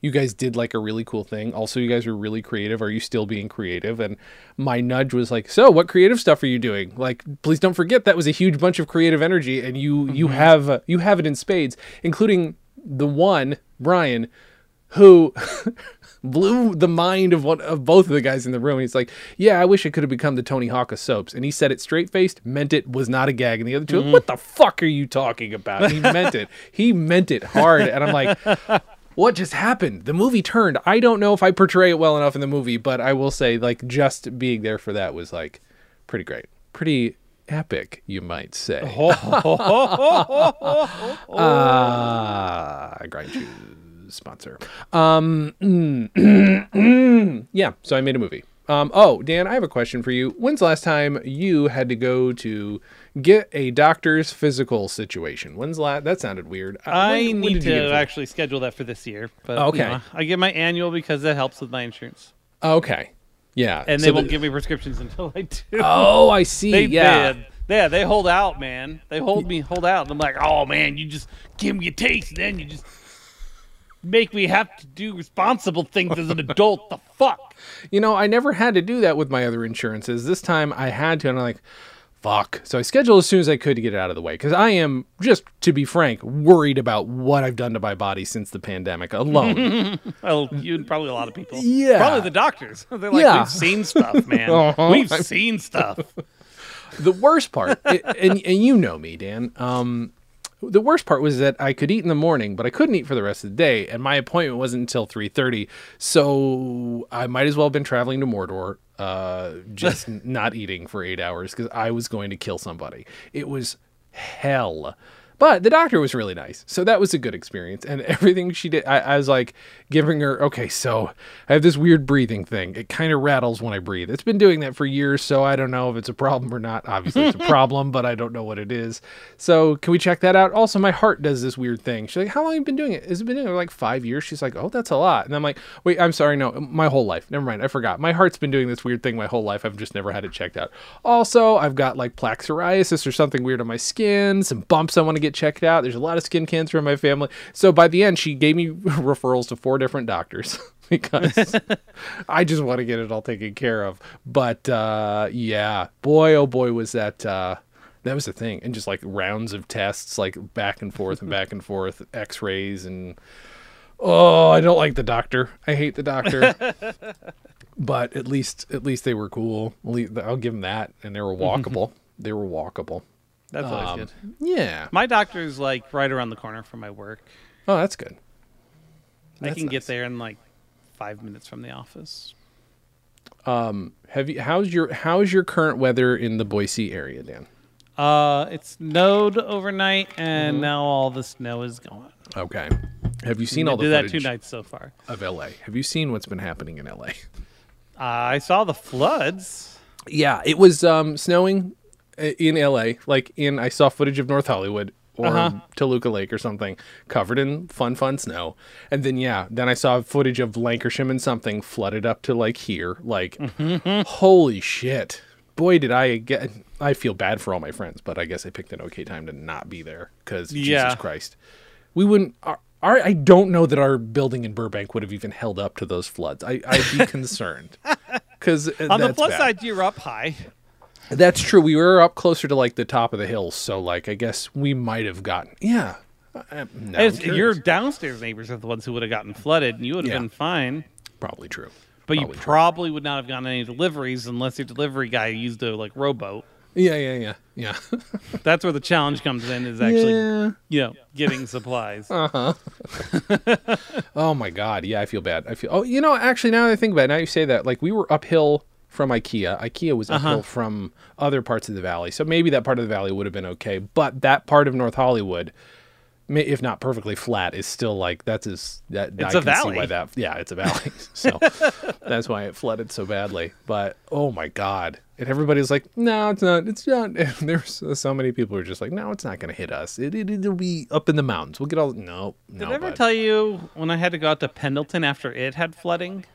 you guys did like a really cool thing. Also, you guys are really creative. Are you still being creative? And my nudge was like, so what creative stuff are you doing? Like, please don't forget that was a huge bunch of creative energy, and you you have uh, you have it in spades, including the one Brian who blew the mind of one of both of the guys in the room. He's like, "Yeah, I wish I could have become the Tony Hawk of soaps." And he said it straight faced, meant it, was not a gag. And the other 2 mm-hmm. "What the fuck are you talking about?" He meant it. He meant it hard. And I'm like, "What just happened? The movie turned. I don't know if I portray it well enough in the movie, but I will say, like, just being there for that was like pretty great, pretty." Epic, you might say. Ah, grind shoes sponsor. Um, yeah. So I made a movie. Um, oh, Dan, I have a question for you. When's the last time you had to go to get a doctor's physical situation? When's the last? That sounded weird. Uh, I when- when need get to actually schedule that for this year. But Okay. you know, I get my annual because that helps with my insurance, Okay. Yeah. and So they won't the- give me prescriptions until I do. Oh, I see. they, yeah. They, yeah, they hold out, man. They hold me, hold out. And I'm like, oh man, you just give me a taste, then you just make me have to do responsible things as an adult. the fuck? You know, I never had to do that with my other insurances. This time I had to, and I'm like, fuck. So I scheduled as soon as I could to get it out of the way because I am, just to be frank, worried about what I've done to my body since the pandemic alone. Well, you and probably a lot of people. Yeah. Probably the doctors. They're like, Yeah. we've seen stuff, man. Uh-huh. We've seen stuff. the worst part, it, and, and you know me, Dan. Um, the worst part was that I could eat in the morning, but I couldn't eat for the rest of the day, and my appointment wasn't until three thirty. So I might as well have been traveling to Mordor, uh, just not eating for eight hours because I was going to kill somebody. It was hell. But the doctor was really nice, so that was a good experience. And everything she did, I, I was like giving her, okay, so I have this weird breathing thing. It kind of rattles when I breathe. It's been doing that for years, so I don't know if it's a problem or not. Obviously, it's a problem, but I don't know what it is. So can we check that out? Also, my heart does this weird thing. She's like, how long have you been doing it? Has it been doing it like five years? She's like, oh, that's a lot. And I'm like, wait, I'm sorry, no, my whole life. Never mind, I forgot. My heart's been doing this weird thing my whole life. I've just never had it checked out. Also, I've got like plaque psoriasis or something weird on my skin, some bumps I want to get checked out. There's a lot of skin cancer in my family. So by the end, she gave me referrals to four different doctors because I just want to get it all taken care of. But uh, yeah, boy, oh boy, was that. Uh, that was the thing, and just like rounds of tests, like back and forth and back and forth, X-rays, and oh, I don't like the doctor. I hate the doctor. but at least, at least they were cool. I'll give them that, and they were walkable. they were walkable. That's always Um, good. Yeah. My doctor's like right around the corner from my work. Oh, that's good. I That's can get there in like five minutes from the office. Have you? How's your How's your current weather in the Boise area, Dan? Uh, it snowed overnight, and Mm-hmm. now all the snow is gone. Okay. Have you seen I all the did that two nights so far. of LA? Have you seen what's been happening in LA? Uh, I saw the floods. Yeah, it was um, snowing i- in LA. Like in, I saw footage of North Hollywood or Uh-huh. Toluca Lake or something, covered in fun, fun snow. And then yeah, then I saw footage of Lancaster and something flooded up to like here. Like, Mm-hmm. holy shit! Boy, did I get. I feel bad for all my friends, but I guess I picked an okay time to not be there because Yeah. Jesus Christ, we wouldn't. Our, our, I don't know that our building in Burbank would have even held up to those floods. I, I'd be concerned. because On the plus side, you're up high. That's true. We were up closer to like the top of the hills, so like I guess we might have gotten yeah. Uh, now I'm your downstairs neighbors are the ones who would have gotten flooded, and you would have Yeah. been fine. probably true. But you Probably true. would not have gotten any deliveries unless your delivery guy used a like rowboat. Yeah, yeah, yeah, yeah. That's where the challenge comes in. Is actually Yeah. you know getting supplies. Uh huh. oh my god, yeah, I feel bad. I feel. Oh, you know, actually, now that I think about it, now you say that, like we were uphill from IKEA. IKEA was Uh-huh. uphill from other parts of the valley, so maybe that part of the valley would have been okay. But that part of North Hollywood, if not perfectly flat, is still like that's as that. It's I a valley. why that. Yeah, it's a valley. so that's why it flooded so badly. But oh my god, and everybody's like, no, it's not. It's not. And there's so many people who are just like, no, it's not going to hit us. It, it it'll be up in the mountains. We'll get all. No, no. Did I ever bud. tell you when I had to go out to Pendleton after it had flooding?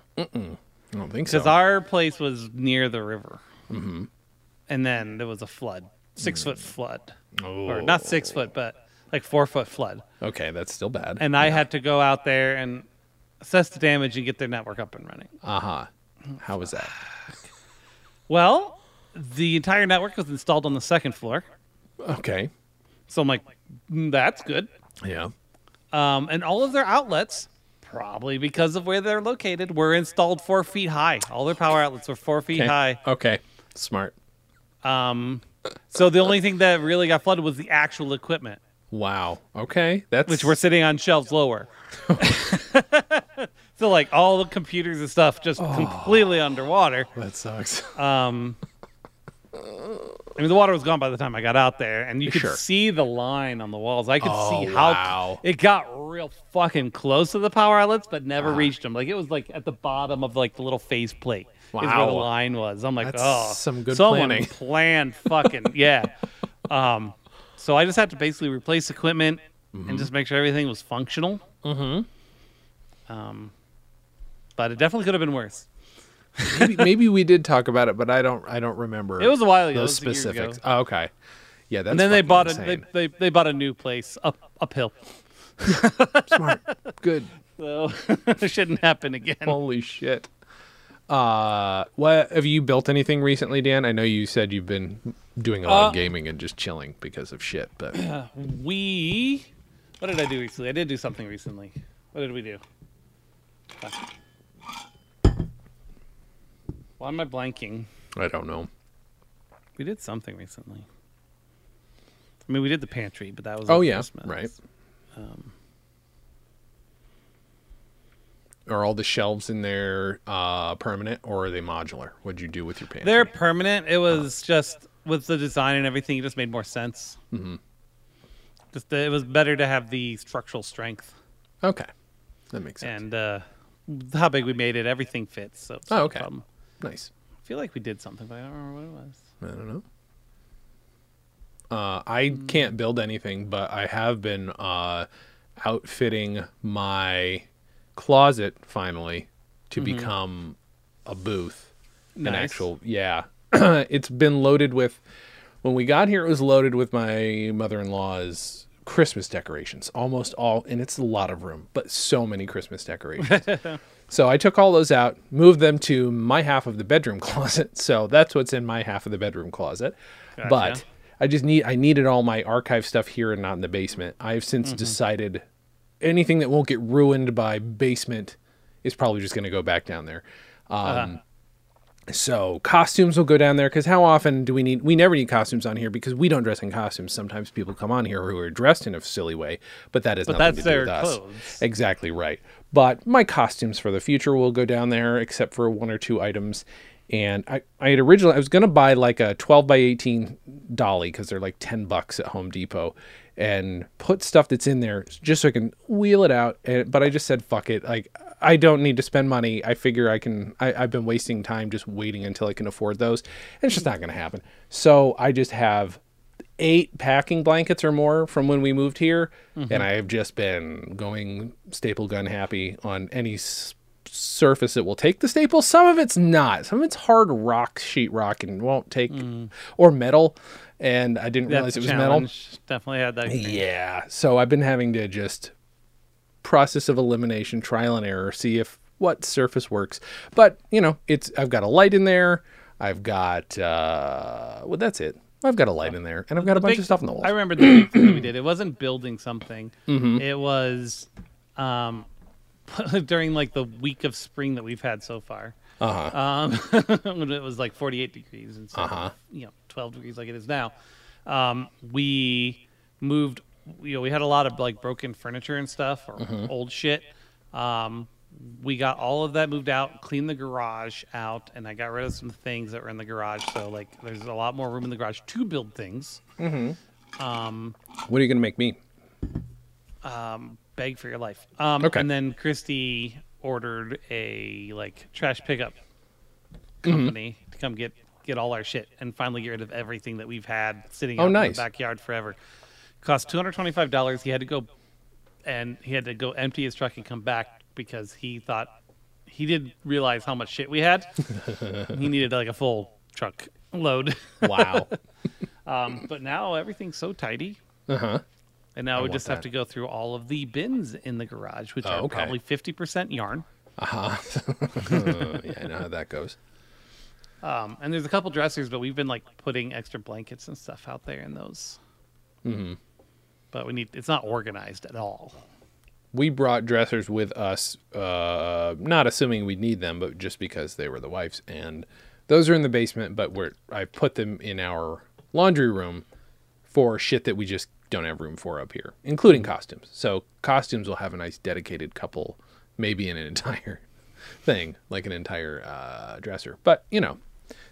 I don't think so. Because our place was near the river. Mm-hmm. And then there was a flood, six foot flood. Or not six foot, but like four foot flood. Okay, that's still bad. And I had to go out there and assess the damage and get their network up and running. uh huh. How was that? Well, the entire network was installed on the second floor. Okay. So I'm like, "Mm, that's good. Yeah. Um, and all of their outlets, probably because of where they're located, We're installed four feet high. All their power outlets were four feet Okay. high. Okay. Smart. Um, so the only thing that really got flooded was the actual equipment, Wow. Okay. That's which we're sitting on shelves lower. so like all the computers and stuff just Oh. completely underwater. that sucks. Um, I mean, the water was gone by the time I got out there, and you could Sure. see the line on the walls. I could Oh, see how wow. it got real fucking close to the power outlets, but never Ah. reached them. Like it was like at the bottom of like the little face plate is where the line was. I'm like, That's oh, some good someone planning." planned fucking yeah. Um, so I just had to basically replace equipment Mm-hmm. and just make sure everything was functional. Mm-hmm. Um, but it definitely could have been worse. Maybe, maybe we did talk about it, but I don't. I don't remember. It was a while ago. those it was a year ago. specifics. Oh, okay. Yeah. That's and then they bought a they, they, they bought a new place up uphill. smart. Good. So it shouldn't happen again. Holy shit. Uh, what have you built anything recently, Dan? I know you said you've been doing a lot Uh, of gaming and just chilling because of shit, but we what did I do recently? I did do something recently. What did we do? Why am I blanking? I don't know. We did something recently. I mean, we did the pantry, but that was Oh yeah, Christmas. right. Um, Are all the shelves in there uh, permanent or are they modular? What'd you do with your pantry? they're permanent. It was just with the design and everything, it just made more sense. Mm-hmm. Just it was better to have the structural strength okay. That makes sense. and uh, how big we made it. Everything fits. So it's Oh, okay. problem. Nice. I feel like we did something, but I don't remember what it was. I don't know. Uh, I Hmm. can't build anything, but I have been uh, outfitting my closet finally to become a booth. An Mm-hmm. Actual, yeah. it's been loaded with. When we got here, it was loaded with my mother-in-law's Christmas decorations, almost all, and it's a lot of room, but so many Christmas decorations. So I took all those out, moved them to my half of the bedroom closet. So that's what's in my half of the bedroom closet. But I just need I needed all my archive stuff here and not in the basement. I've since Mm-hmm. decided anything that won't get ruined by basement is probably just going to go back down there. Um, Uh-huh. So costumes will go down there because how often do we need? We never need costumes on here because we don't dress in costumes. Sometimes people come on here who are dressed in a silly way, but that is But nothing that's to do their with us. clothes. Exactly right. But my costumes for the future will go down there, except for one or two items. And I, I had originally I was gonna buy like a 12 by 18 dolly because they're like 10 bucks at Home Depot, and put stuff that's in there just so I can wheel it out. And, but I just said fuck it. Like I don't need to spend money. I figure I can. I, I've been wasting time just waiting until I can afford those, and it's just not gonna happen. So I just have eight packing blankets or more from when we moved here, mm-hmm. and I have just been going staple gun happy on any s- surface that will take the staple. Some of it's not. Some of it's hard rock, sheet rock, and won't take, mm. or metal. And I didn't realize it was metal. Definitely had that. experience. Yeah. So I've been having to just process of elimination, trial and error, see if what surface works. But you know, it's I've got a light in there. I've got uh, well, that's it. I've got a light in there, and I've got a bunch big- of stuff in the walls. I remember the big thing that we did. It wasn't building something. Mm-hmm. It was um, during like the week of spring that we've had so far. Uh-huh. Um, when it was like 48 degrees instead Uh-huh. of you know 12 degrees like it is now. Um, we moved. You know, we had a lot of like broken furniture and stuff or Mm-hmm. old shit. Um, we got all of that moved out, cleaned the garage out, and I got rid of some things that were in the garage. So like, there's a lot more room in the garage to build things. um What are you gonna make me? Um, beg for your life. Um, Okay. And then Christy ordered a like trash pickup Mm-hmm. company to come get get all our shit and finally get rid of everything that we've had sitting Oh, out in nice. the backyard forever. Cost two hundred twenty five dollars. He had to go and he had to go empty his truck and come back because he thought he didn't realize how much shit we had. he needed like a full truck load. Wow. Um, but now everything's so tidy. uh huh. And now we want just have to go through all of the bins in the garage, which Oh, are okay. probably 50% yarn. Uh-huh. yeah, I know how that goes. Um, and there's a couple dressers, but we've been like putting extra blankets and stuff out there in those. Mm-hmm. But we need, it's not organized at all. We brought dressers with us, uh, not assuming we'd need them, but just because they were the wife's. And those are in the basement, but we're I put them in our laundry room for shit that we just don't have room for up here, including costumes. So costumes will have a nice dedicated couple, maybe in an entire thing, like an entire uh, dresser. But you know,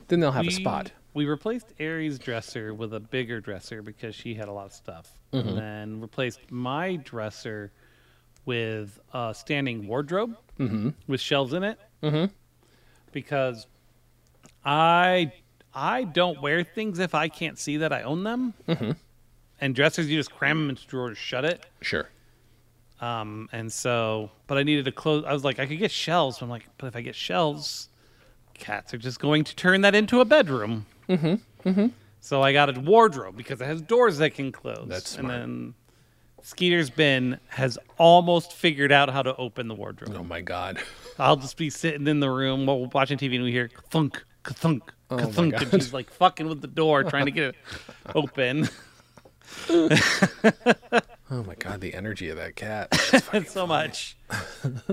then they'll have a spot. We replaced Aries' dresser with a bigger dresser because she had a lot of stuff. Mm-hmm. And then replaced my dresser with a standing wardrobe Mm-hmm. with shelves in it. Mm-hmm. Because I I don't wear things if I can't see that I own them. Mm-hmm. And dressers, you just cram them into drawers, shut it. Sure. Um, and so, but I needed to close. I was like, I could get shelves. But I'm like, but if I get shelves, cats are just going to turn that into a bedroom. Mm-hmm. Mm-hmm. So I got a wardrobe because it has doors that can close. That's And smart. then Skeeter's bin has almost figured out how to open the wardrobe. Oh my god. I'll just be sitting in the room while we're watching TV and we hear thunk, thunk, Oh thunk, and she's like fucking with the door trying to get it open. Oh my god, the energy of that cat. It's so much.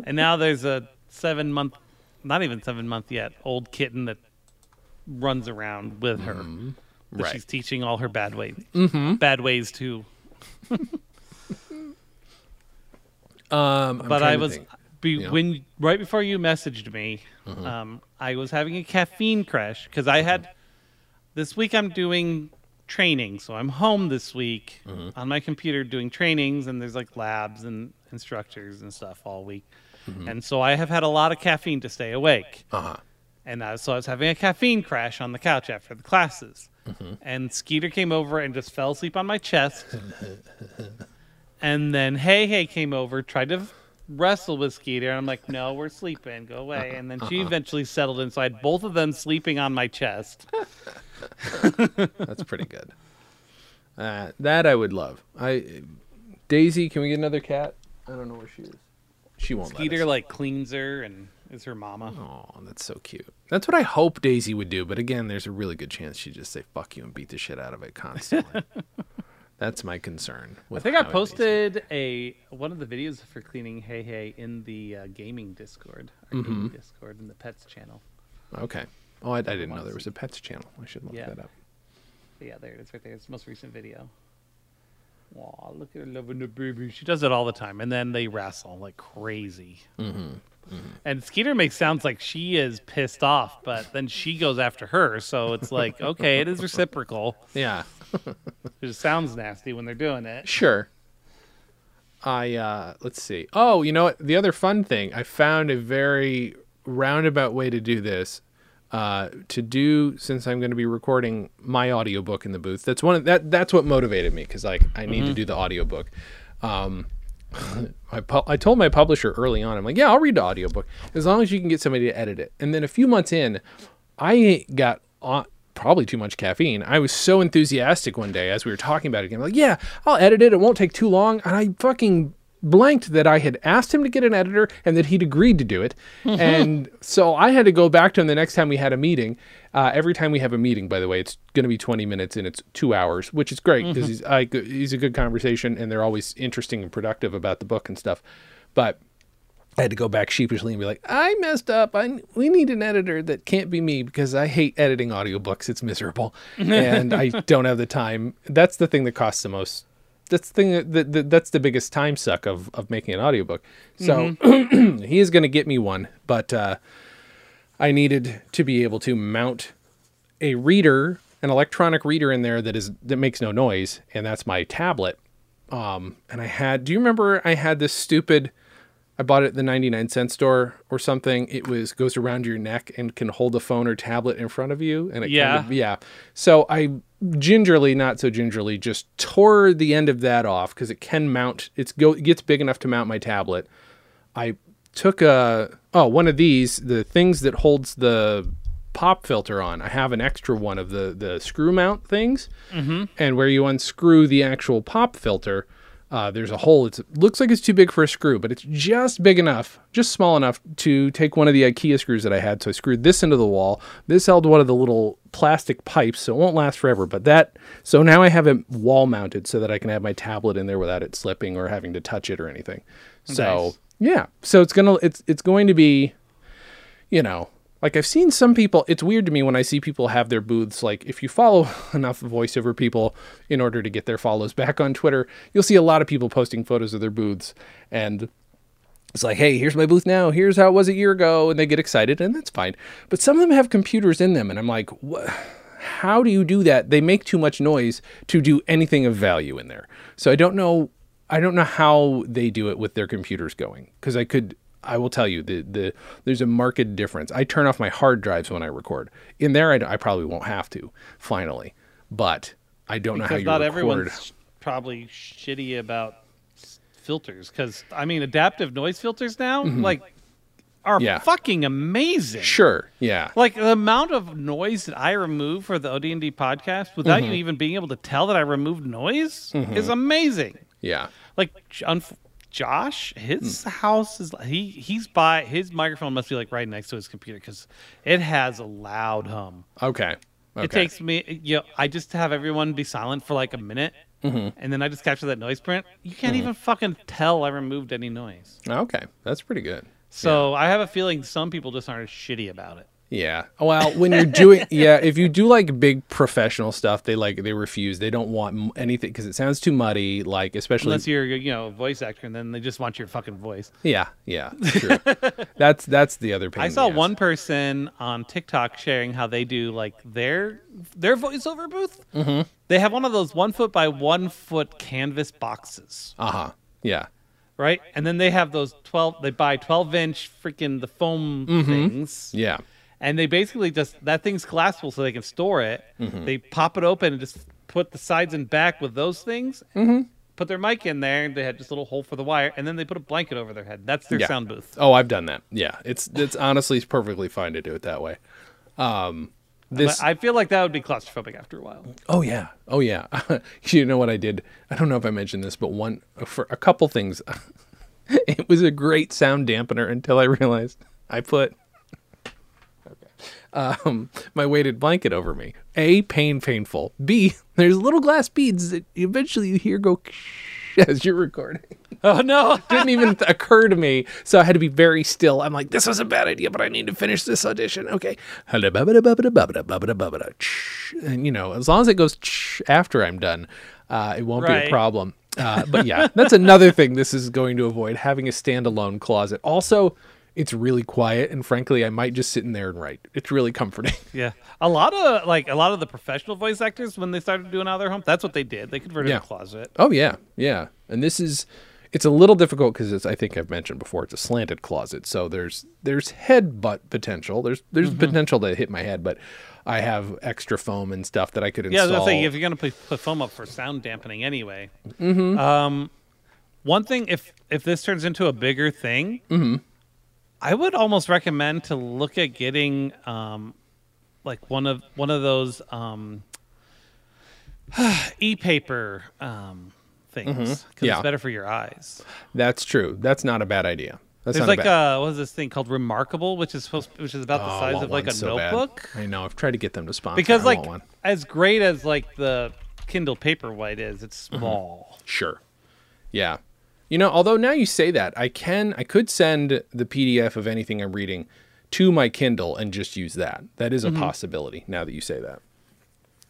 and now there's a seven month, not even seven month yet, old kitten that runs around with her. Mm-hmm. Right. she's teaching all her bad ways. Mm-hmm. Bad ways too. Um, but I was be, Yeah. when right before you messaged me, Mm-hmm. um, I was having a caffeine crash because I had this week I'm doing training, so I'm home this week Mm-hmm. on my computer doing trainings, and there's like labs and instructors and stuff all week, Mm-hmm. and so I have had a lot of caffeine to stay awake. Uh-huh. And I, so I was having a caffeine crash on the couch after the classes. And Skeeter came over and just fell asleep on my chest. and then Hey Hey came over, tried to wrestle with Skeeter. And I'm like, no, we're sleeping. Go away. And then she eventually settled in. So I had both of them sleeping on my chest. That's pretty good. Uh, that I would love. I Daisy, can we get another cat? I don't know where she is. She won't Skeeter like cleans her and is her mama. Oh, that's so cute. That's what I hope Daisy would do, but again, there's a really good chance she'd just say "fuck you" and beat the shit out of it constantly. that's my concern. I think I posted a one of the videos for cleaning Hey Hey in the uh, gaming Discord, Mm-hmm. gaming Discord in the pets channel. Okay. Oh, I, I didn't know there was a pets channel. I should look Yeah. that up. Yeah, there it is right there. It's the most recent video. Aw, look at her loving the baby. She does it all the time. And then they wrestle like crazy. Mm-hmm. And Skeeter makes sounds like she is pissed off, but then she goes after her. So it's like, okay, it is reciprocal. Yeah. It just sounds nasty when they're doing it. Sure. I uh let's see. Oh, you know what? The other fun thing, I found a very roundabout way to do this. Uh to do since I'm going to be recording my audiobook in the booth. That's one of that that's what motivated me cuz like I need to do the audiobook. Um I, pu- I told my publisher early on, I'm like, yeah, I'll read the audiobook as long as you can get somebody to edit it. And then a few months in, I got on, probably too much caffeine. I was so enthusiastic one day as we were talking about it again. I'm like, yeah, I'll edit it. It won't take too long. And I fucking blanked that I had asked him to get an editor and that he'd agreed to do it. and so I had to go back to him the next time we had a meeting. Uh, every time we have a meeting, by the way, it's going to be 20 minutes and it's two hours, which is great because he's, he's a good conversation and they're always interesting and productive about the book and stuff. But I had to go back sheepishly and be like, I messed up. I we need an editor that can't be me because I hate editing audiobooks. It's miserable, and I don't have the time. That's the thing that costs the most. That's the thing that, that, that- that's the biggest time suck of of making an audiobook. So he is going to get me one, but uh, I needed to be able to mount a reader, an electronic reader in there that is that makes no noise, and that's my tablet. Um, and I had. Do you remember I had this stupid? I bought it at the 99 cent store or something. It was goes around your neck and can hold a phone or tablet in front of you. And it Yeah. kind of, yeah. So I gingerly, not so gingerly, just tore the end of that off because it can mount. It's go it gets big enough to mount my tablet. I took a oh one of these the things that holds the pop filter on. I have an extra one of the the screw mount things, mm-hmm. and where you unscrew the actual pop filter, uh, there's a hole. It looks like it's too big for a screw, but it's just big enough, just small enough to take one of the IKEA screws that I had. So I screwed this into the wall. This held one of the little plastic pipes, so it won't last forever. But that, so now I have it wall mounted so that I can have my tablet in there without it slipping or having to touch it or anything. So Nice. yeah, so it's gonna it's it's going to be, you know, like I've seen some people. It's weird to me when I see people have their booths. Like if you follow enough voiceover people in order to get their follows back on Twitter, you'll see a lot of people posting photos of their booths and. It's like, hey, here's my booth now. Here's how it was a year ago, and they get excited, and that's fine. But some of them have computers in them, and I'm like, what? How do you do that? They make too much noise to do anything of value in there. So I don't know. I don't know how they do it with their computers going because I could. I will tell you the the there's a marked difference. I turn off my hard drives when I record. In there, I probably won't have to finally, but I don't know how because you not record. everyone's probably shitty about filters. Because I mean, adaptive noise filters now, like, are Mm-hmm. Yeah. fucking amazing. Sure, yeah, Like the amount of noise that I remove for the OD&D podcast without Mm-hmm. you even being able to tell that I removed noise is amazing. yeah, Like unf- Josh, his Hmm. house is he he's by his microphone must be like right next to his computer because it has a loud hum. okay. okay. It takes me, you know, I just have everyone be silent for like a minute, Mm-hmm. and then I just capture that noise print. You can't even fucking tell I removed any noise. okay. That's pretty good. So I have a feeling some people just aren't shitty about it. Yeah. Well, when you're doing, yeah, if you do like big professional stuff, they like they refuse. They don't want anything because it sounds too muddy. Like especially, Unless you're, you know, a voice actor, and then they just want your fucking voice. yeah, yeah. True. that's that's the other pain. I saw one person on TikTok sharing how they do like their their voiceover booth. Mm-hmm. They have one of those one foot by one foot canvas boxes, Uh huh. Yeah. right? And then they have those twelve. They buy twelve inch freaking the foam Mm-hmm. things. Yeah. And they basically just that thing's collapsible so they can store it. Mm-hmm. They pop it open and just put the sides and back with those things. Mm-hmm. Put their mic in there. and They had just a little hole for the wire, and then they put a blanket over their head. That's their Yeah. sound booth. Oh, I've done that. Yeah. It's it's honestly it's perfectly fine to do it that way. Um, this. I feel like that would be claustrophobic after a while. Oh yeah. Oh yeah. you know what I did? I don't know if I mentioned this, but one for a couple things. it was a great sound dampener until I realized I put. Um, my weighted blanket over me. A pain painful. B there's little glass beads that eventually you hear go as you're recording. Oh no! Didn't even occur to me, so I had to be very still. I'm like, this was a bad idea, but I need to finish this audition. Okay, and you know, as long as it goes after I'm done, uh, it won't be a problem. Uh, but yeah, that's another thing. This is going to avoid having a standalone closet. Also, it's really quiet, and frankly, I might just sit in there and write. It's really comforting. yeah, a lot of like a lot of the professional voice actors when they started doing out of their home, that's what they did. They converted Yeah. a closet. Oh yeah, yeah. And this is it's a little difficult because it's I think I've mentioned before it's a slanted closet. So there's there's head butt potential. There's there's Mm-hmm. potential to hit my head, but I have extra foam and stuff that I could install. Yeah, I was install. gonna say if you're gonna put, put foam up for sound dampening anyway. Mm-hmm. Um, one thing if if this turns into a bigger thing, Mm-hmm. I would almost recommend to look at getting um, like one of one of those um, e-paper um, things because Mm-hmm. Yeah. it's better for your eyes. That's true. That's not a bad idea. That's There's like a bad. uh what is this thing called Remarkable, which is supposed which is about the Oh, size of like a so bad. notebook. I know. I've tried to get them to sponsor. Because like as great as like the Kindle Paperwhite is, it's Mm-hmm. small. Sure. Yeah. You know, although now you say that, I can I could send the PDF of anything I'm reading to my Kindle and just use that. That is a Mm-hmm. possibility now that you say that.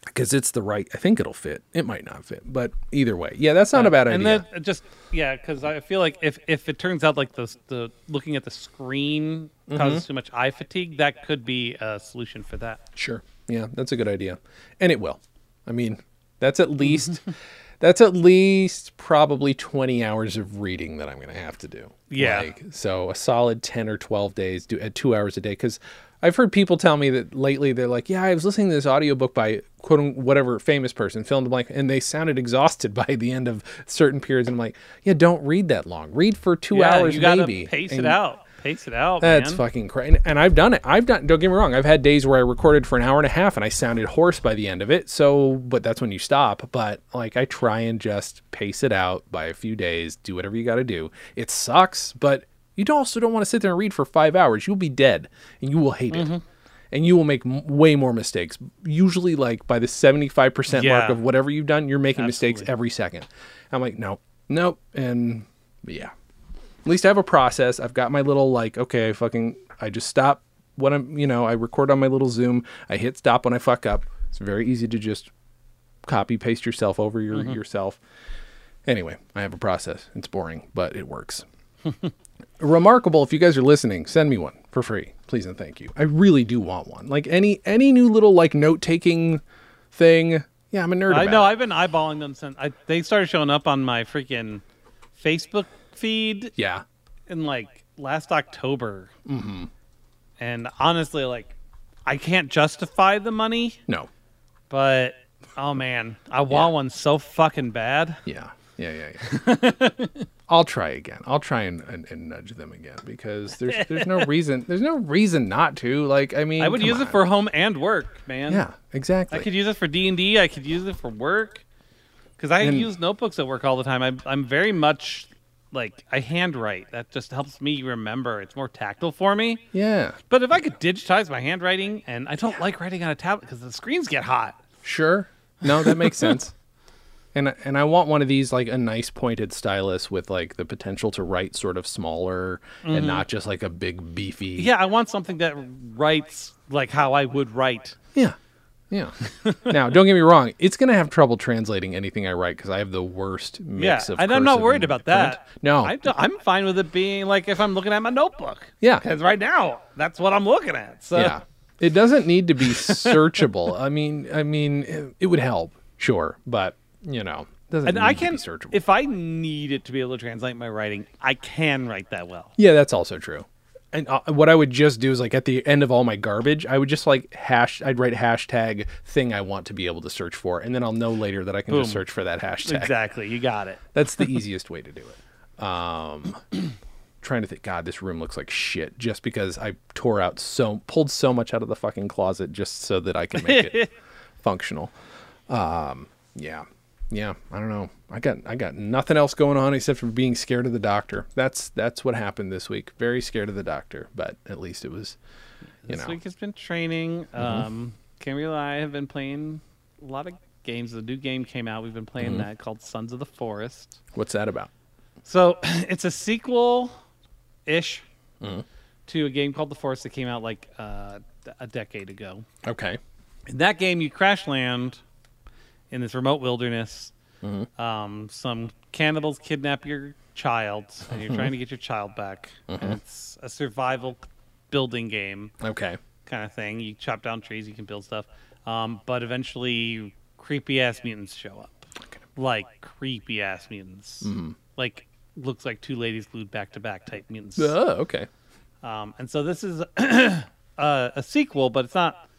Because it's the right I think it'll fit. It might not fit, but either way. Yeah, that's not a bad and idea. then just yeah, because I feel like if if it turns out like the the looking at the screen Mm-hmm. causes too much eye fatigue, that could be a solution for that. Sure. Yeah, that's a good idea. And it will. I mean, that's at least that's at least probably 20 hours of reading that I'm going to have to do. Yeah. Like, so a solid 10 or 12 days do at 2 hours a day cuz I've heard people tell me that lately they're like, "Yeah, I was listening to this audiobook by quoting whatever famous person, fill in the blank, and they sounded exhausted by the end of certain periods." And I'm like, "Yeah, don't read that long. Read for 2 yeah, hours you gotta maybe." pace And- it out. Pace it out, that's man. fucking crazy. And I've done it. I've done, don't get me wrong. I've had days where I recorded for an hour and a half and I sounded hoarse by the end of it. So, but that's when you stop. But like, I try and just pace it out by a few days, do whatever you got to do. It sucks, but you don't- also don't want to sit there and read for five hours. You'll be dead and you will hate Mm-hmm. it. And you will make m- way more mistakes. Usually, like by the 75% mark of whatever you've done, you're making mistakes every second. I'm like, nope, nope. And yeah, at least I have a process. I've got my little like, okay, I fucking I just stop when I'm, you know, I record on my little Zoom. I hit stop when I fuck up. It's very easy to just copy paste yourself over your mm-hmm. yourself. Anyway, I have a process. It's boring, but it works. Remarkable. If you guys are listening, send me one for free, please and thank you. I really do want one. Like any any new little like note taking thing. Yeah, I'm a nerd. I know. it. I've been eyeballing them since I, they started showing up on my freaking Facebook feed yeah. in like last October. Mm-hmm. And honestly, like, I can't justify the money, No. but oh man, I want one so fucking bad. Yeah, yeah, yeah, yeah. I'll try again. I'll try and, and, and nudge them again because there's there's no reason there's no reason not to. Like I mean, I would use it for home and work, man. yeah, exactly. I could use it for D and D. I could use it for work because I And- use notebooks at work all the time. I'm I'm very much like I handwrite. That just helps me remember. It's more tactile for me. yeah, But if I could digitize my handwriting, and I don't like writing on a tablet because the screens get hot. sure. No, that makes sense. And and I want one of these like a nice pointed stylus with like the potential to write sort of smaller and not just like a big beefy. Mm-hmm. Yeah, I want something that writes like how I would write. Yeah. Yeah. now, don't get me wrong. It's going to have trouble translating anything I write because I have the worst mix yeah, of and I'm not worried about print. that. No. I, am fine with it being like if I'm looking at my notebook. Yeah. because right now that's what I'm looking at. So yeah it doesn't need to be searchable i mean i mean it, it would help sure but you know it doesn't and need I to can, be searchable if I need it to be able to translate my writing, I can write that well. yeah that's also true and uh, what i would just do is like at the end of all my garbage i would just like hash i'd write hashtag thing i want to be able to search for and then i'll know later that i can just search for that hashtag. Exactly, you got it. that's the easiest way to do it. Um trying to think god this room looks like shit just because i tore out so pulled so much out of the fucking closet just so that i can make it functional. Um yeah yeah i don't know i got i got nothing else going on except for being scared of the doctor that's that's what happened this week very scared of the doctor but at least it was you This know week has been training. Mm-hmm. Um, Camry and I have been playing a lot of games. The new game came out. We've been playing Mm-hmm. that called Sons of the Forest. what's that about So it's a sequel ish Mm-hmm. to a game called The Forest that came out like uh, a decade ago. okay In that game, you crash land in this remote wilderness. Mm-hmm. Um, some cannibals kidnap your child, and Mm-hmm. you're trying to get your child back. And it's a survival building game okay kind of thing. You chop down trees, you can build stuff. Um, but eventually, creepy ass mutants show up. Like creepy ass mutants. Mm-hmm. Like looks like two ladies glued back to back type mutants. oh okay Um, and so this is a, a sequel, but it's not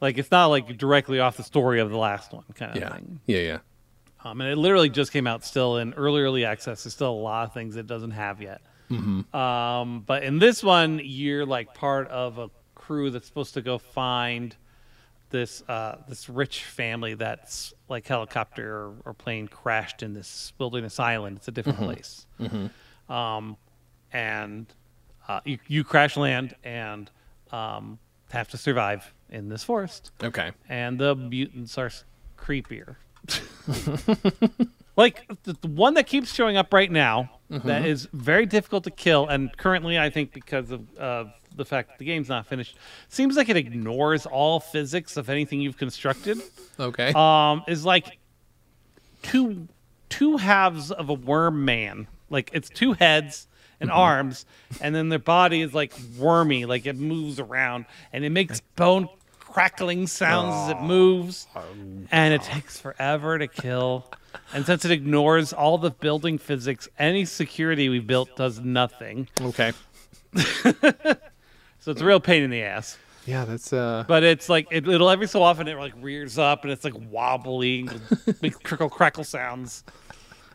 like it's not like directly off the story of the last one kind of yeah thing. yeah yeah Um, and it literally just came out still in early early access. There's still a lot of things it doesn't have yet. Um, but in this one, you're like part of a crew that's supposed to go find this uh, this rich family that's like helicopter or, or plane crashed in this wilderness island. It's a different place. Um, and uh, you, you crash land and um, have to survive in this forest. Okay. And the mutants are s- creepier. like the, one that keeps showing up right now that is very difficult to kill, and currently I think because of, of the fact that the game's not finished, seems like it ignores all physics of anything you've constructed. Okay. Um, is like two two halves of a worm man. Like it's two heads and arms, and then their body is like wormy, like it moves around and it makes bone crackling sounds as it moves, and it takes forever to kill. And since it ignores all the building physics, any security we built does nothing. okay. So it's a real pain in the ass. Yeah, that's uh. But it's like it, it'll every so often it like rears up and it's like wobbly, big crickle crackle sounds,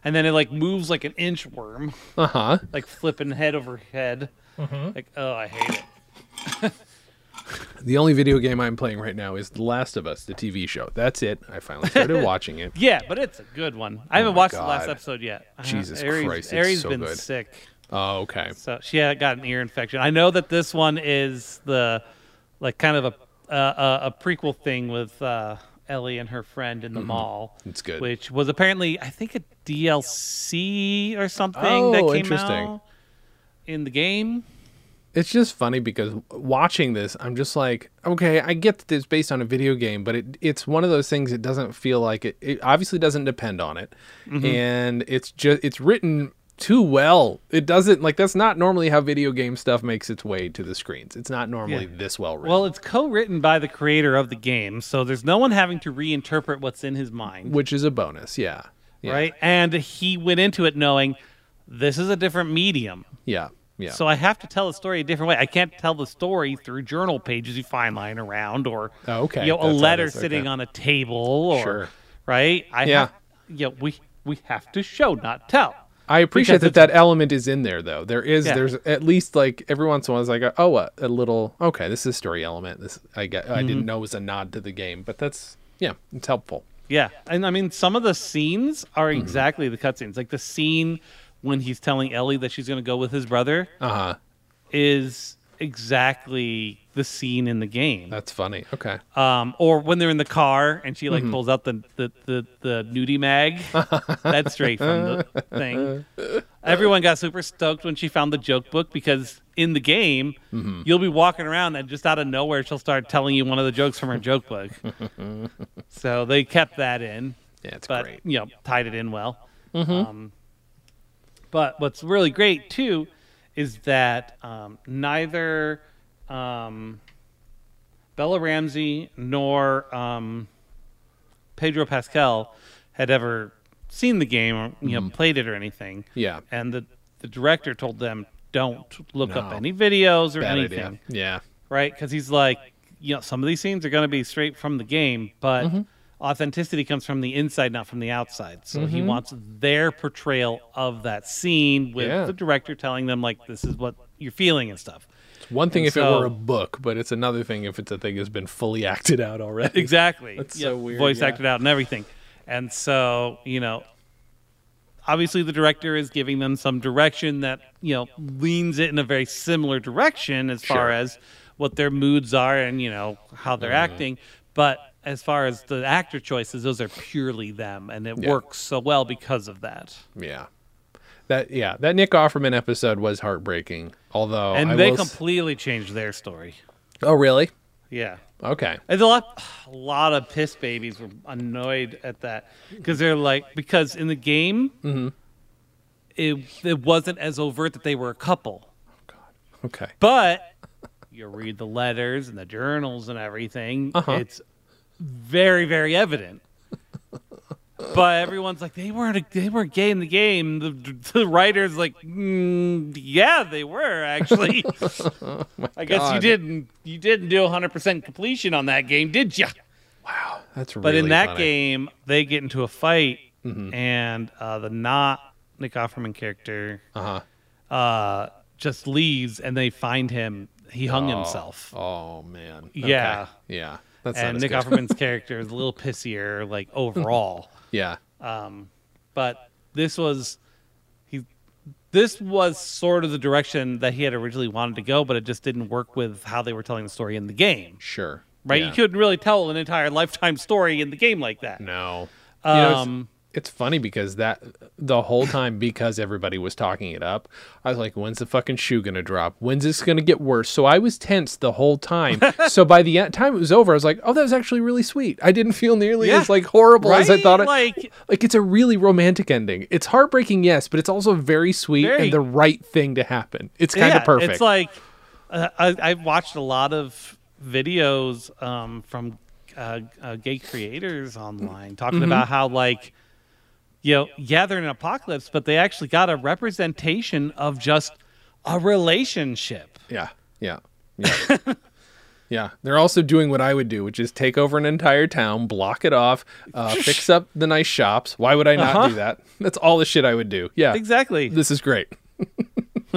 and then it like moves like an inchworm, Uh huh. like flipping head over head. Like oh, I hate it. The only video game I'm playing right now is The Last of Us, the TV show. That's it. I finally started watching it. Yeah, but it's a good one. I haven't my watched the last episode yet. Uh, Jesus Aries, Christ, it's Aries so been good. sick, Oh, okay. so she had got an ear infection. I know that this one is the like kind of a uh, a, a prequel thing with uh, Ellie and her friend in the mall. Mm-hmm. It's good. which was apparently I think a DLC or something that Oh, came interesting. out in the game. It's just funny because watching this, I'm just like, okay, I get that it's based on a video game, but it it's one of those things. It doesn't feel like it. It obviously doesn't depend on it, Mm-hmm. and it's just it's written too well. It doesn't like that's not normally how video game stuff makes its way to the screens. It's not normally Yeah. this well written. Well, it's co-written by the creator of the game, so there's no one having to reinterpret what's in his mind, which is a bonus. Yeah. Yeah. right? And he went into it knowing this is a different medium. Yeah. Yeah. So I have to tell the story a different way. I can't tell the story through journal pages you find lying around, or Oh, okay. you know, a That's how letter is. sitting Okay. on a table, or Sure. right. I Yeah. have, you know, we we have to show, not tell. I appreciate because that that element is in there though. There is Yeah. there's at least like every once in a while it's like oh a, a little okay this is a story element. This I get I Mm-hmm. didn't know was a nod to the game, but that's yeah it's helpful. Yeah, and I mean, some of the scenes are Mm-hmm. exactly the cutscenes. Like the scene when he's telling Ellie that she's going to go with his brother Uh huh. is exactly the scene in the game. That's funny. Okay. Um, or when they're in the car and she like Mm-hmm. pulls out the the the, the nudie mag. That's straight from the thing. Everyone got super stoked when she found the joke book because in the game Mm-hmm. you'll be walking around and just out of nowhere she'll start telling you one of the jokes from her joke book. so they kept that in Yeah, it's but great. you know tied it in well. Um, but what's really great too is that um, neither um, Bella Ramsey nor um, Pedro Pascal had ever seen the game or you know played it or anything. Yeah. and the the director told them don't look up any videos or Bad anything idea. Yeah. right? Because he's like, you know, some of these scenes are going to be straight from the game, but Mm-hmm. authenticity comes from the inside, not from the outside. So Mm-hmm. he wants their portrayal of that scene with Yeah. the director telling them like, this is what you're feeling and stuff. One thing And if it were a book, but it's another thing if it's a thing that's been fully acted out already. Exactly. That's Yeah, so weird, Voice yeah. acted out and everything. And so, you know, obviously the director is giving them some direction that, you know, leans it in a very similar direction as far as what their moods are and, you know, how they're Mm-hmm. acting. But as far as the actor choices, those are purely them. And it Yeah. works so well because of that. Yeah. That yeah, that Nick Offerman episode was heartbreaking. Although and I they will s- completely changed their story. Oh really? Yeah. Okay. There's a lot, a lot of piss babies were annoyed at that because they're like, because in the game, Mm-hmm. it it wasn't as overt that they were a couple, Oh God. Okay. but you read the letters and the journals and everything, Uh-huh. it's very very evident. But everyone's like they weren't they weren't gay in the game. The, the writers like, mm, yeah, they were actually. I guess you didn't you didn't do 100 percent completion on that game, did you? Wow. That's really But in that funny. game, they get into a fight, Mm-hmm. and uh, the not Nick Offerman character Uh-huh. uh, just leaves, and they find him. He hung himself. Oh man. Yeah. Okay. Yeah. That's not and Nick good. Offerman's character is a little pissier, like overall. Yeah. Um, but this was he this was sort of the direction that he had originally wanted to go but it just didn't work with how they were telling the story in the game Sure. right Yeah. you couldn't really tell an entire lifetime story in the game like that No. You know, it's- funny because that the whole time because everybody was talking it up, I was like, "When's the fucking shoe gonna drop? When's this gonna get worse?" So I was tense the whole time. so by the time it was over, I was like, "Oh, that was actually really sweet." I didn't feel nearly Yeah. as like horrible as I Right? thought. It, Like- like it's a really romantic ending. It's heartbreaking, yes, but it's also very sweet Very- and the right thing to happen. It's kind yeah, of perfect. it's like uh, I, i've watched a lot of videos um from uh, uh, gay creators online talking Mm-hmm. about how like you know yeah they're in an apocalypse but they actually got a representation of just a relationship Yeah, yeah, yeah. yeah, they're also doing what I would do, which is take over an entire town, block it off, uh, fix up the nice shops. Why would I not Uh-huh. do that? That's all the shit I would do. Yeah, exactly This is great.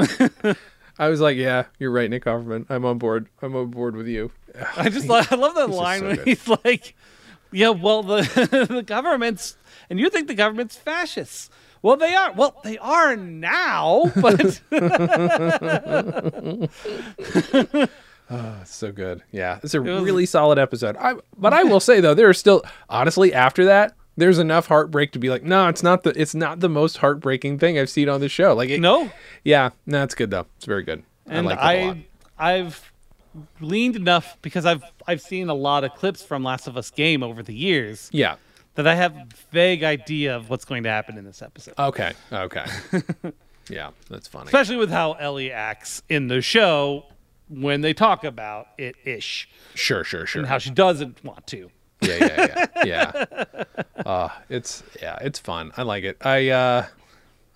I was like, yeah, you're right, Nick Offerman. I'm on board. I'm on board with you. I just I love that line so when good. he's like, "Yeah, well the the government's and you think the government's fascists. Well, they are. Well, they are now, but ah, That's so good. Yeah, it's a was- really solid episode. I, but I will say though, there are still honestly after that, there's enough heartbreak to be like, no, it's not the it's not the most heartbreaking thing I've seen on the show. Like, it, no. yeah, no, it's good though. It's very good. And I like it a lot. I I've leaned enough because I've I've seen a lot of clips from Last of Us game over the years Yeah. That I have vague idea of what's going to happen in this episode. Okay. Okay. yeah, that's funny. Especially with how Ellie acts in the show when they talk about it ish Sure, sure, sure. and how she doesn't want to. yeah, yeah, yeah, yeah. Uh, it's yeah, it's fun. I like it. I uh,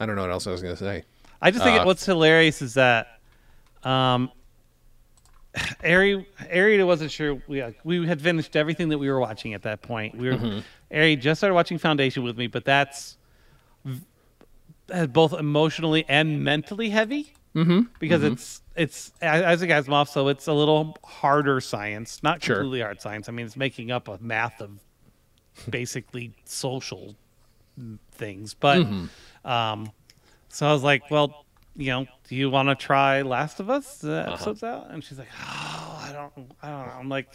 I don't know what else I was gonna say. I just think Uh, what's hilarious is that um Ari Ari wasn't sure we we had finished everything that we were watching at that point. We were Mm-hmm. Ari just started watching Foundation with me, but that's v- uh, both emotionally and mentally heavy. Mm-hmm. Because it's it's Isaac Asimov, so it's a little harder science, not Sure. completely hard science. I mean, it's making up a math of basically social things, but Mm-hmm. um, so I was like, well, you know, do you want to try Last of Us? The Uh-huh. episode's out, and she's like, oh, I don't, I don't know. I'm like,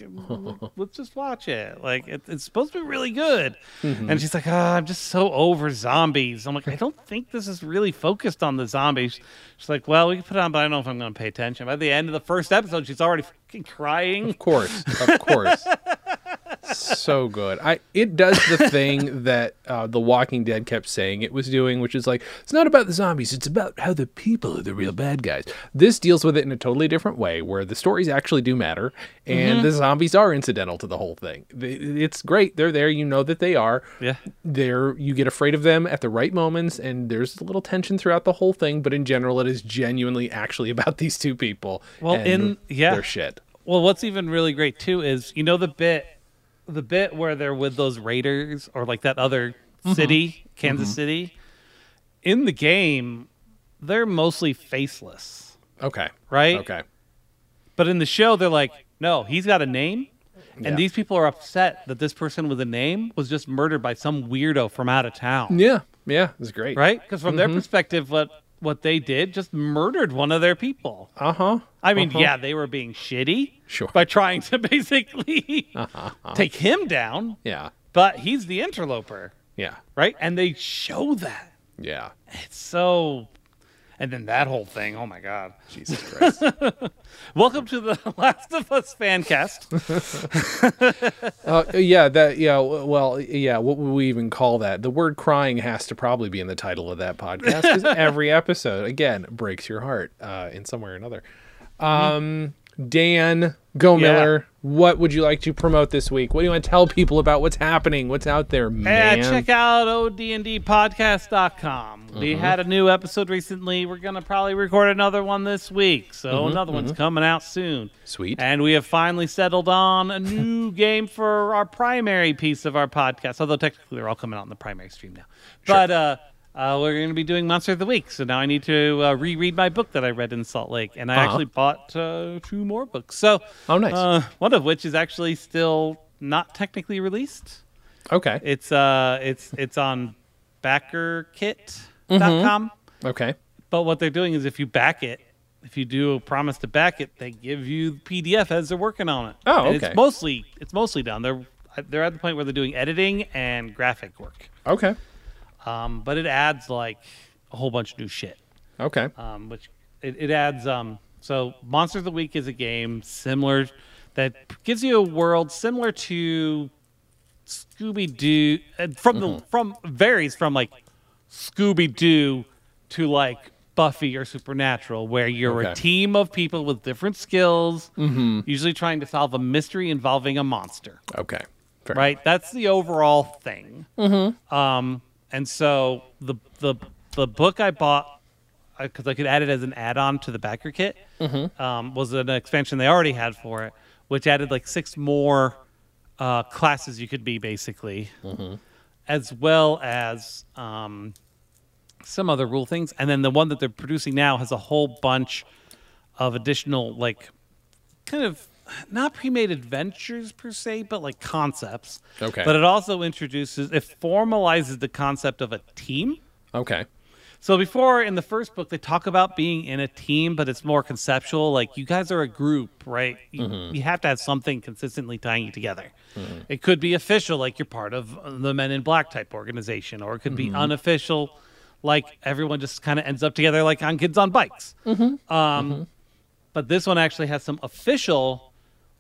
let's just watch it. Like, it, it's supposed to be really good. Mm-hmm. And she's like, oh, I'm just so over zombies. I'm like, I don't think this is really focused on the zombies. She's like, well, we can put it on, but I don't know if I'm going to pay attention. By the end of the first episode, she's already fucking crying. Of course, of course. so good. I it does the thing that uh, The Walking Dead kept saying it was doing, which is like it's not about the zombies; it's about how the people are the real bad guys. This deals with it in a totally different way, where the stories actually do matter, and Mm-hmm. the zombies are incidental to the whole thing. It's great; they're there. You know that they are. Yeah. They're you get afraid of them at the right moments, and there's a little tension throughout the whole thing. But in general, it is genuinely actually about these two people. Well, and in- yeah. their shit. Well, what's even really great too is you know the bit, the bit where they're with those raiders or like that other Mm-hmm. city, Kansas City. In the game, they're mostly faceless, Okay. right? Okay. But in the show, they're like, no, he's got a name, Yeah. and these people are upset that this person with a name was just murdered by some weirdo from out of town, Yeah, yeah, it's great. right? Because from Mm-hmm. their perspective, what what they did just murdered one of their people. Uh huh. I mean, yeah, they were being shitty Sure. by trying to basically take him down, Yeah, but he's the interloper, yeah, right? And they show that. yeah. It's so. And then that whole thing, oh my God. Jesus Christ. Welcome to the Last of Us fan cast. uh, yeah, that. Yeah. Well, yeah. What would we even call that? The word "crying" has to probably be in the title of that podcast because every episode, again, breaks your heart uh, in some way or another. Um, Dan Go Yeah. What would you like to promote this week? What do you want to tell people about what's happening? What's out there, Yeah, man? check out odndpodcast.com. We Mm-hmm. had a new episode recently. We're going to probably record another one this week. So Mm-hmm, another one's coming out soon. Sweet. And we have finally settled on a new game for our primary piece of our podcast. Although technically they're all coming out in the primary stream now. But uh, uh, we're going to be doing Monster of the Week. So now I need to uh, reread my book that I read in Salt Lake. And I Uh-huh. actually bought uh, two more books. So Oh, nice. uh, one of which is actually still not technically released. Okay. It's uh it's it's on backerkit.com. Mm-hmm. Okay. But what they're doing is if you back it, if you do a promise to back it, they give you the PDF as they're working on it. Oh, And okay. It's mostly it's mostly done. They're they're at the point where they're doing editing and graphic work. Okay. Um, but it adds like a whole bunch of new shit. Okay. Um, which it, it adds um so Monsters of the Week is a game similar that gives you a world similar to Scooby Doo from the from varies from like Scooby Doo to like Buffy or Supernatural, where you're a team of people with different skills, usually trying to solve a mystery involving a monster. Okay. Fair. Right, that's the overall thing. Mm-hmm. Um, and so the the the book I bought because I could add it as an add-on to the backer kit um, was an expansion they already had for it, which added like six more uh, classes you could be basically, as well as um, some other rule things. And then the one that they're producing now has a whole bunch of additional like kind of not pre-made adventures per se, but like concepts. Okay. But it also introduces it formalizes the concept of a team. Okay. So before in the first book they talk about being in a team, but it's more conceptual. Like you guys are a group, right? You, Mm-hmm. you have to have something consistently tying you together. It could be official, like you're part of the Men in Black type organization, or it could Mm-hmm. be unofficial, like everyone just kind of ends up together, like on Kids on Bikes. Mm-hmm. Um, But this one actually has some official,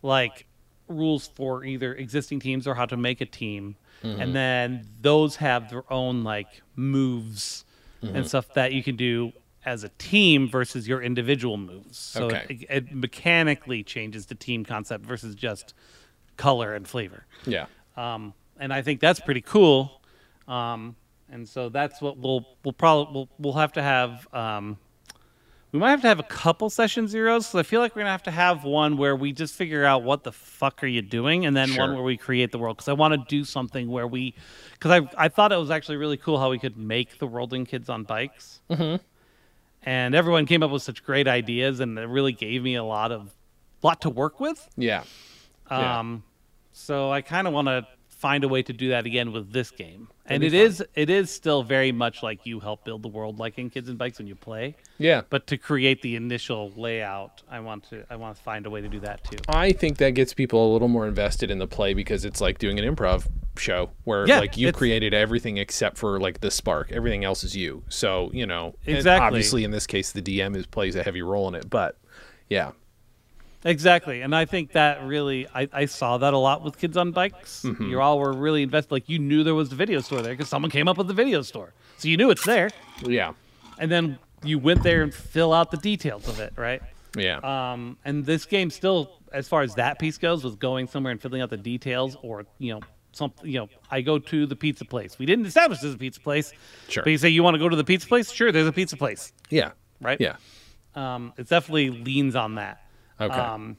like rules for either existing teams or how to make a team, Mm-hmm. and then those have their own like moves Mm-hmm. and stuff that you can do as a team versus your individual moves. So Okay. it, it mechanically changes the team concept versus just color and flavor. Yeah. Um, and I think that's pretty cool. Um, and so that's what we'll we'll probably we'll, we'll have to have. Um, we might have to have a couple session zeros. because I feel like we're gonna have to have one where we just figure out what the fuck are you doing, and then one where we create the world. Because I want to do something where we, because I I thought it was actually really cool how we could make the world in kids on bikes. Mm-hmm. And everyone came up with such great ideas, and it really gave me a lot of lot to work with. Yeah. Yeah. Um, so I kind of want to find a way to do that again with this game. and be it is it is still very much like you help build the world, like in Kids and Bikes when you play. Yeah. But to create the initial layout, I want to I want to find a way to do that too. I think that gets people a little more invested in the play because it's like doing an improv show where Yeah, like you created everything except for like the spark. Everything else is you. So, you know, Exactly. obviously in this case the DM is plays a heavy role in it, but yeah. Exactly, and I think that really I, I saw that a lot with Kids on Bikes. Mm-hmm. You all were really invested, like you knew there was a video store there because someone came up with the video store, so you knew it's there, Yeah. and then you went there and fill out the details of it, right? Yeah. Um, and this game still, as far as that piece goes, was going somewhere and filling out the details, or you know, something. You know, I go to the pizza place. We didn't establish there's a pizza place. Sure. But you say you want to go to the pizza place? Sure, there's a pizza place. yeah. Right. Yeah. Um, it definitely leans on that. Okay. Um,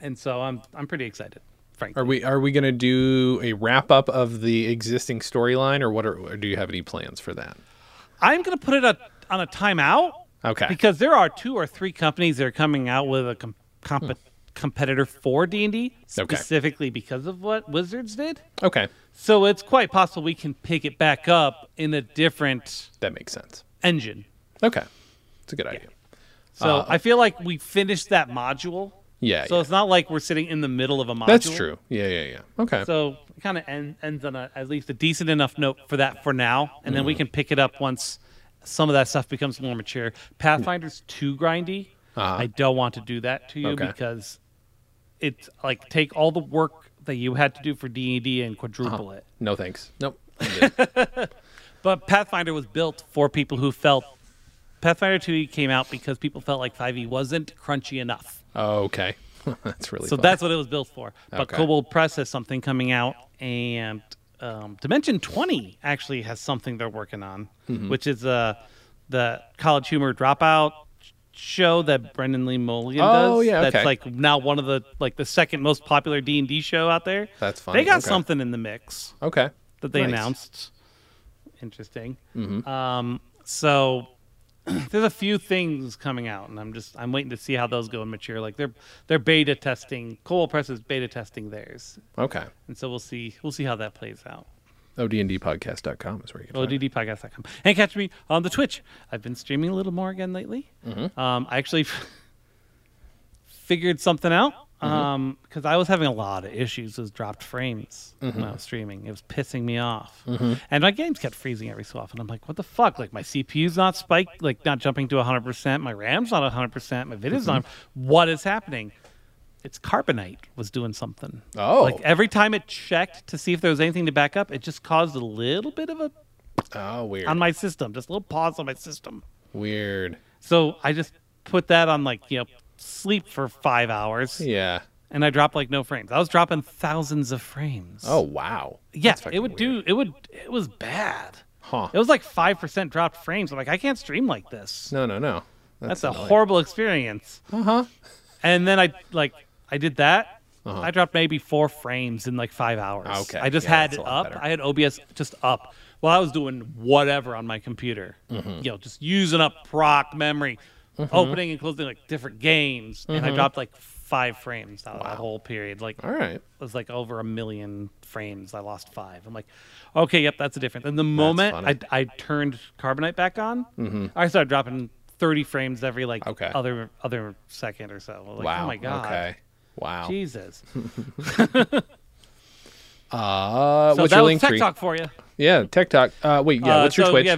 and so I'm I'm pretty excited, frankly. Are we are we going to do a wrap up of the existing storyline or what are or do you have any plans for that? I'm gonna put it a, on a timeout. Okay. Because there are two or three companies that are coming out with a com- comp- competitor for D and D Okay. specifically because of what Wizards did. Okay. So it's quite possible we can pick it back up in a different That makes sense. engine. Okay. It's a good idea. So Uh, I feel like we finished that module. Yeah. So yeah. it's not like we're sitting in the middle of a module. That's true. Yeah, yeah, yeah. Okay. So it kind of end, ends on a, at least a decent enough note for that for now, and then we can pick it up once some of that stuff becomes more mature. Pathfinder's too grindy. Uh-huh. I don't want to do that to you Okay. because it's like take all the work that you had to do for D and D and quadruple Uh-huh. it. no thanks. Nope. But Pathfinder was built for people who felt Pathfinder 2e came out because people felt like 5e wasn't crunchy enough. oh, okay. that's really So that's what it was built for. But Okay. Kobold Press has something coming out, and um, Dimension 20 actually has something they're working on, Mm-hmm. which is uh, the College Humor Dropout show that Brennan Lee Mulligan Oh, does. yeah, That's okay. like now one of the like the second most popular D and D show out there. That's funny, They got okay. something in the mix okay. that they Nice. announced. Interesting. Mm-hmm. Um, so there's a few things coming out, and I'm just I'm waiting to see how those go and mature. Like they're they're beta testing. Kobold Press is beta testing theirs, Okay. and so we'll see we'll see how that plays out. ODNDpodcast.com is where you can. ODDpodcast.com. And catch me on the Twitch. I've been streaming a little more again lately. Mm-hmm. Um, I actually figured something out Mm-hmm. because I was having a lot of issues with dropped frames Mm-hmm. when I was streaming. It was pissing me off. And my games kept freezing every so often. I'm like, what the fuck? Like, my CPU's not spiked, like, not jumping to 100%. My RAM's not 100%. My video's not. Mm-hmm. What is happening? It's Carbonite was doing something. Oh. Like, every time it checked to see if there was anything to back up, it just caused a little bit of a Oh, weird. on my system, just a little pause on my system. weird. So I just put that on like you know sleep for five hours, Yeah. and I dropped like no frames. I was dropping thousands of frames. Oh, wow. yeah, it would weird. do. It would. It was bad. Huh. It was like five percent dropped frames. I'm like, I can't stream like this. No, no, no. That's, a annoying. horrible experience. Uh huh. And then I like I did that. Uh-huh. I dropped maybe four frames in like five hours. Okay. I just Yeah, had it up. better. I had OBS just up while I was doing whatever on my computer. Mm-hmm. You know, just using up proc memory, opening and closing like different games, and I Mm-hmm. dropped like five frames out of that whole period. Like All right. it was like over a million frames. I lost five. I'm like, okay, yep, that's a difference. And the moment I. I turned Carbonite back on, I started dropping 30 frames every like Mm-hmm. Okay. other other second or so. Like, wow. Oh my god. Okay. Wow. Jesus. Uh, So what's that your was link Tech? Talk for you. Yeah, Tech Talk. Uh, wait, yeah. Uh, what's your so Twitch? Yeah,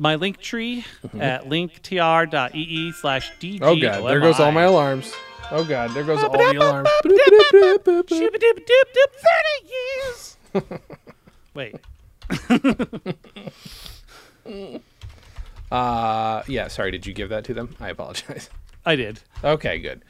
my link tree at linktr.ee slash DG. oh god, there goes all my alarms. Oh god, there goes all the alarms. 30 years. Wait. Uh, yeah. Sorry, did you give that to them? I apologize. I did. Okay, good.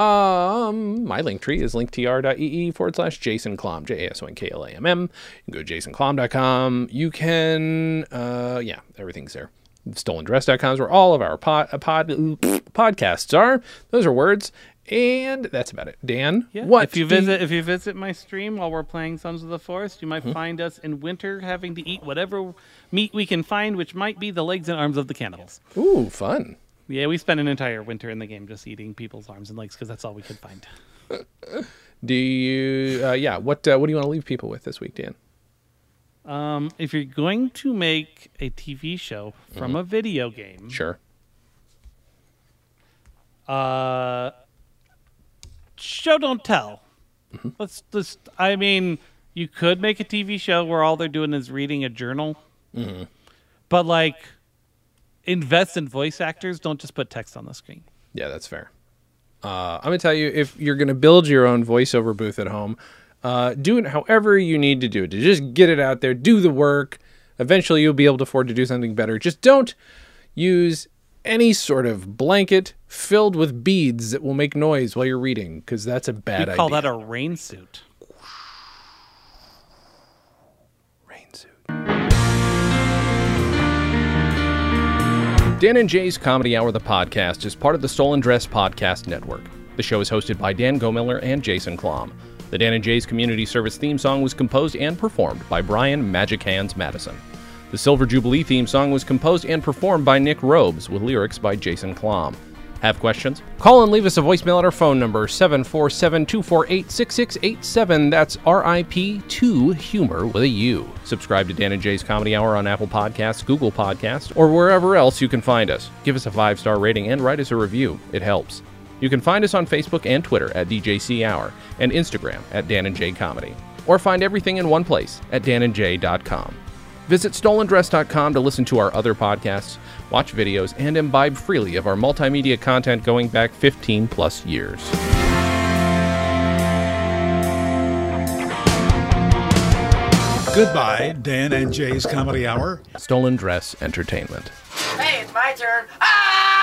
Um, my link tree is linktr.ee forward slash Jason Klamm, J A S O N K L A M M. You can go to jasonklamm.com. You can, uh, yeah, everything's there. Stolendress.com is where all of our pod, uh, pod, podcasts are. Those are words. And that's about it. Dan, Yeah. what? If you visit if you visit my stream while we're playing Sons of the Forest, you might Hmm? find us in winter having to eat whatever meat we can find, which might be the legs and arms of the cannibals. Ooh, fun. Yeah, we spent an entire winter in the game just eating people's arms and legs because that's all we could find. Do you, uh, yeah, what, uh, what do you want to leave people with this week, Dan? Um, if you're going to make a TV show from a video game, Mm-hmm. Sure. uh, show don't tell. Mm-hmm. Let's just. I mean, you could make a TV show where all they're doing is reading a journal, Mm-hmm. but like, invest in voice actors. Don't just put text on the screen. Yeah, that's fair. Uh, I'm gonna tell you if you're gonna build your own voiceover booth at home, uh, do it however you need to do it. Just get it out there, do the work. Eventually, you'll be able to afford to do something better. Just don't use any sort of blanket filled with beads that will make noise while you're reading, because that's a bad We call idea. Call that a rain suit. Dan and Jay's Comedy Hour, the podcast, is part of the Stolen Dress Podcast Network. The show is hosted by Dan Gomiller and Jason Klamm. The Dan and Jay's Community Service theme song was composed and performed by Brian Magic Hands Madison. The Silver Jubilee theme song was composed and performed by Nick Robes with lyrics by Jason Klamm. Have questions? Call and leave us a voicemail at our phone number 747 248 6687. That's RIP2 Humor with a U. Subscribe to Dan and Jay's Comedy Hour on Apple Podcasts, Google Podcasts, or wherever else you can find us. Give us a five star rating and write us a review. It helps. You can find us on Facebook and Twitter at DJC Hour and Instagram at Dan and Jay Comedy. Or find everything in one place at danandjay.com. Visit stolendress.com to listen to our other podcasts, watch videos, and imbibe freely of our multimedia content going back 15 plus years. Goodbye, Dan and Jay's Comedy Hour. Stolen Dress Entertainment. Hey, it's my turn. Ah!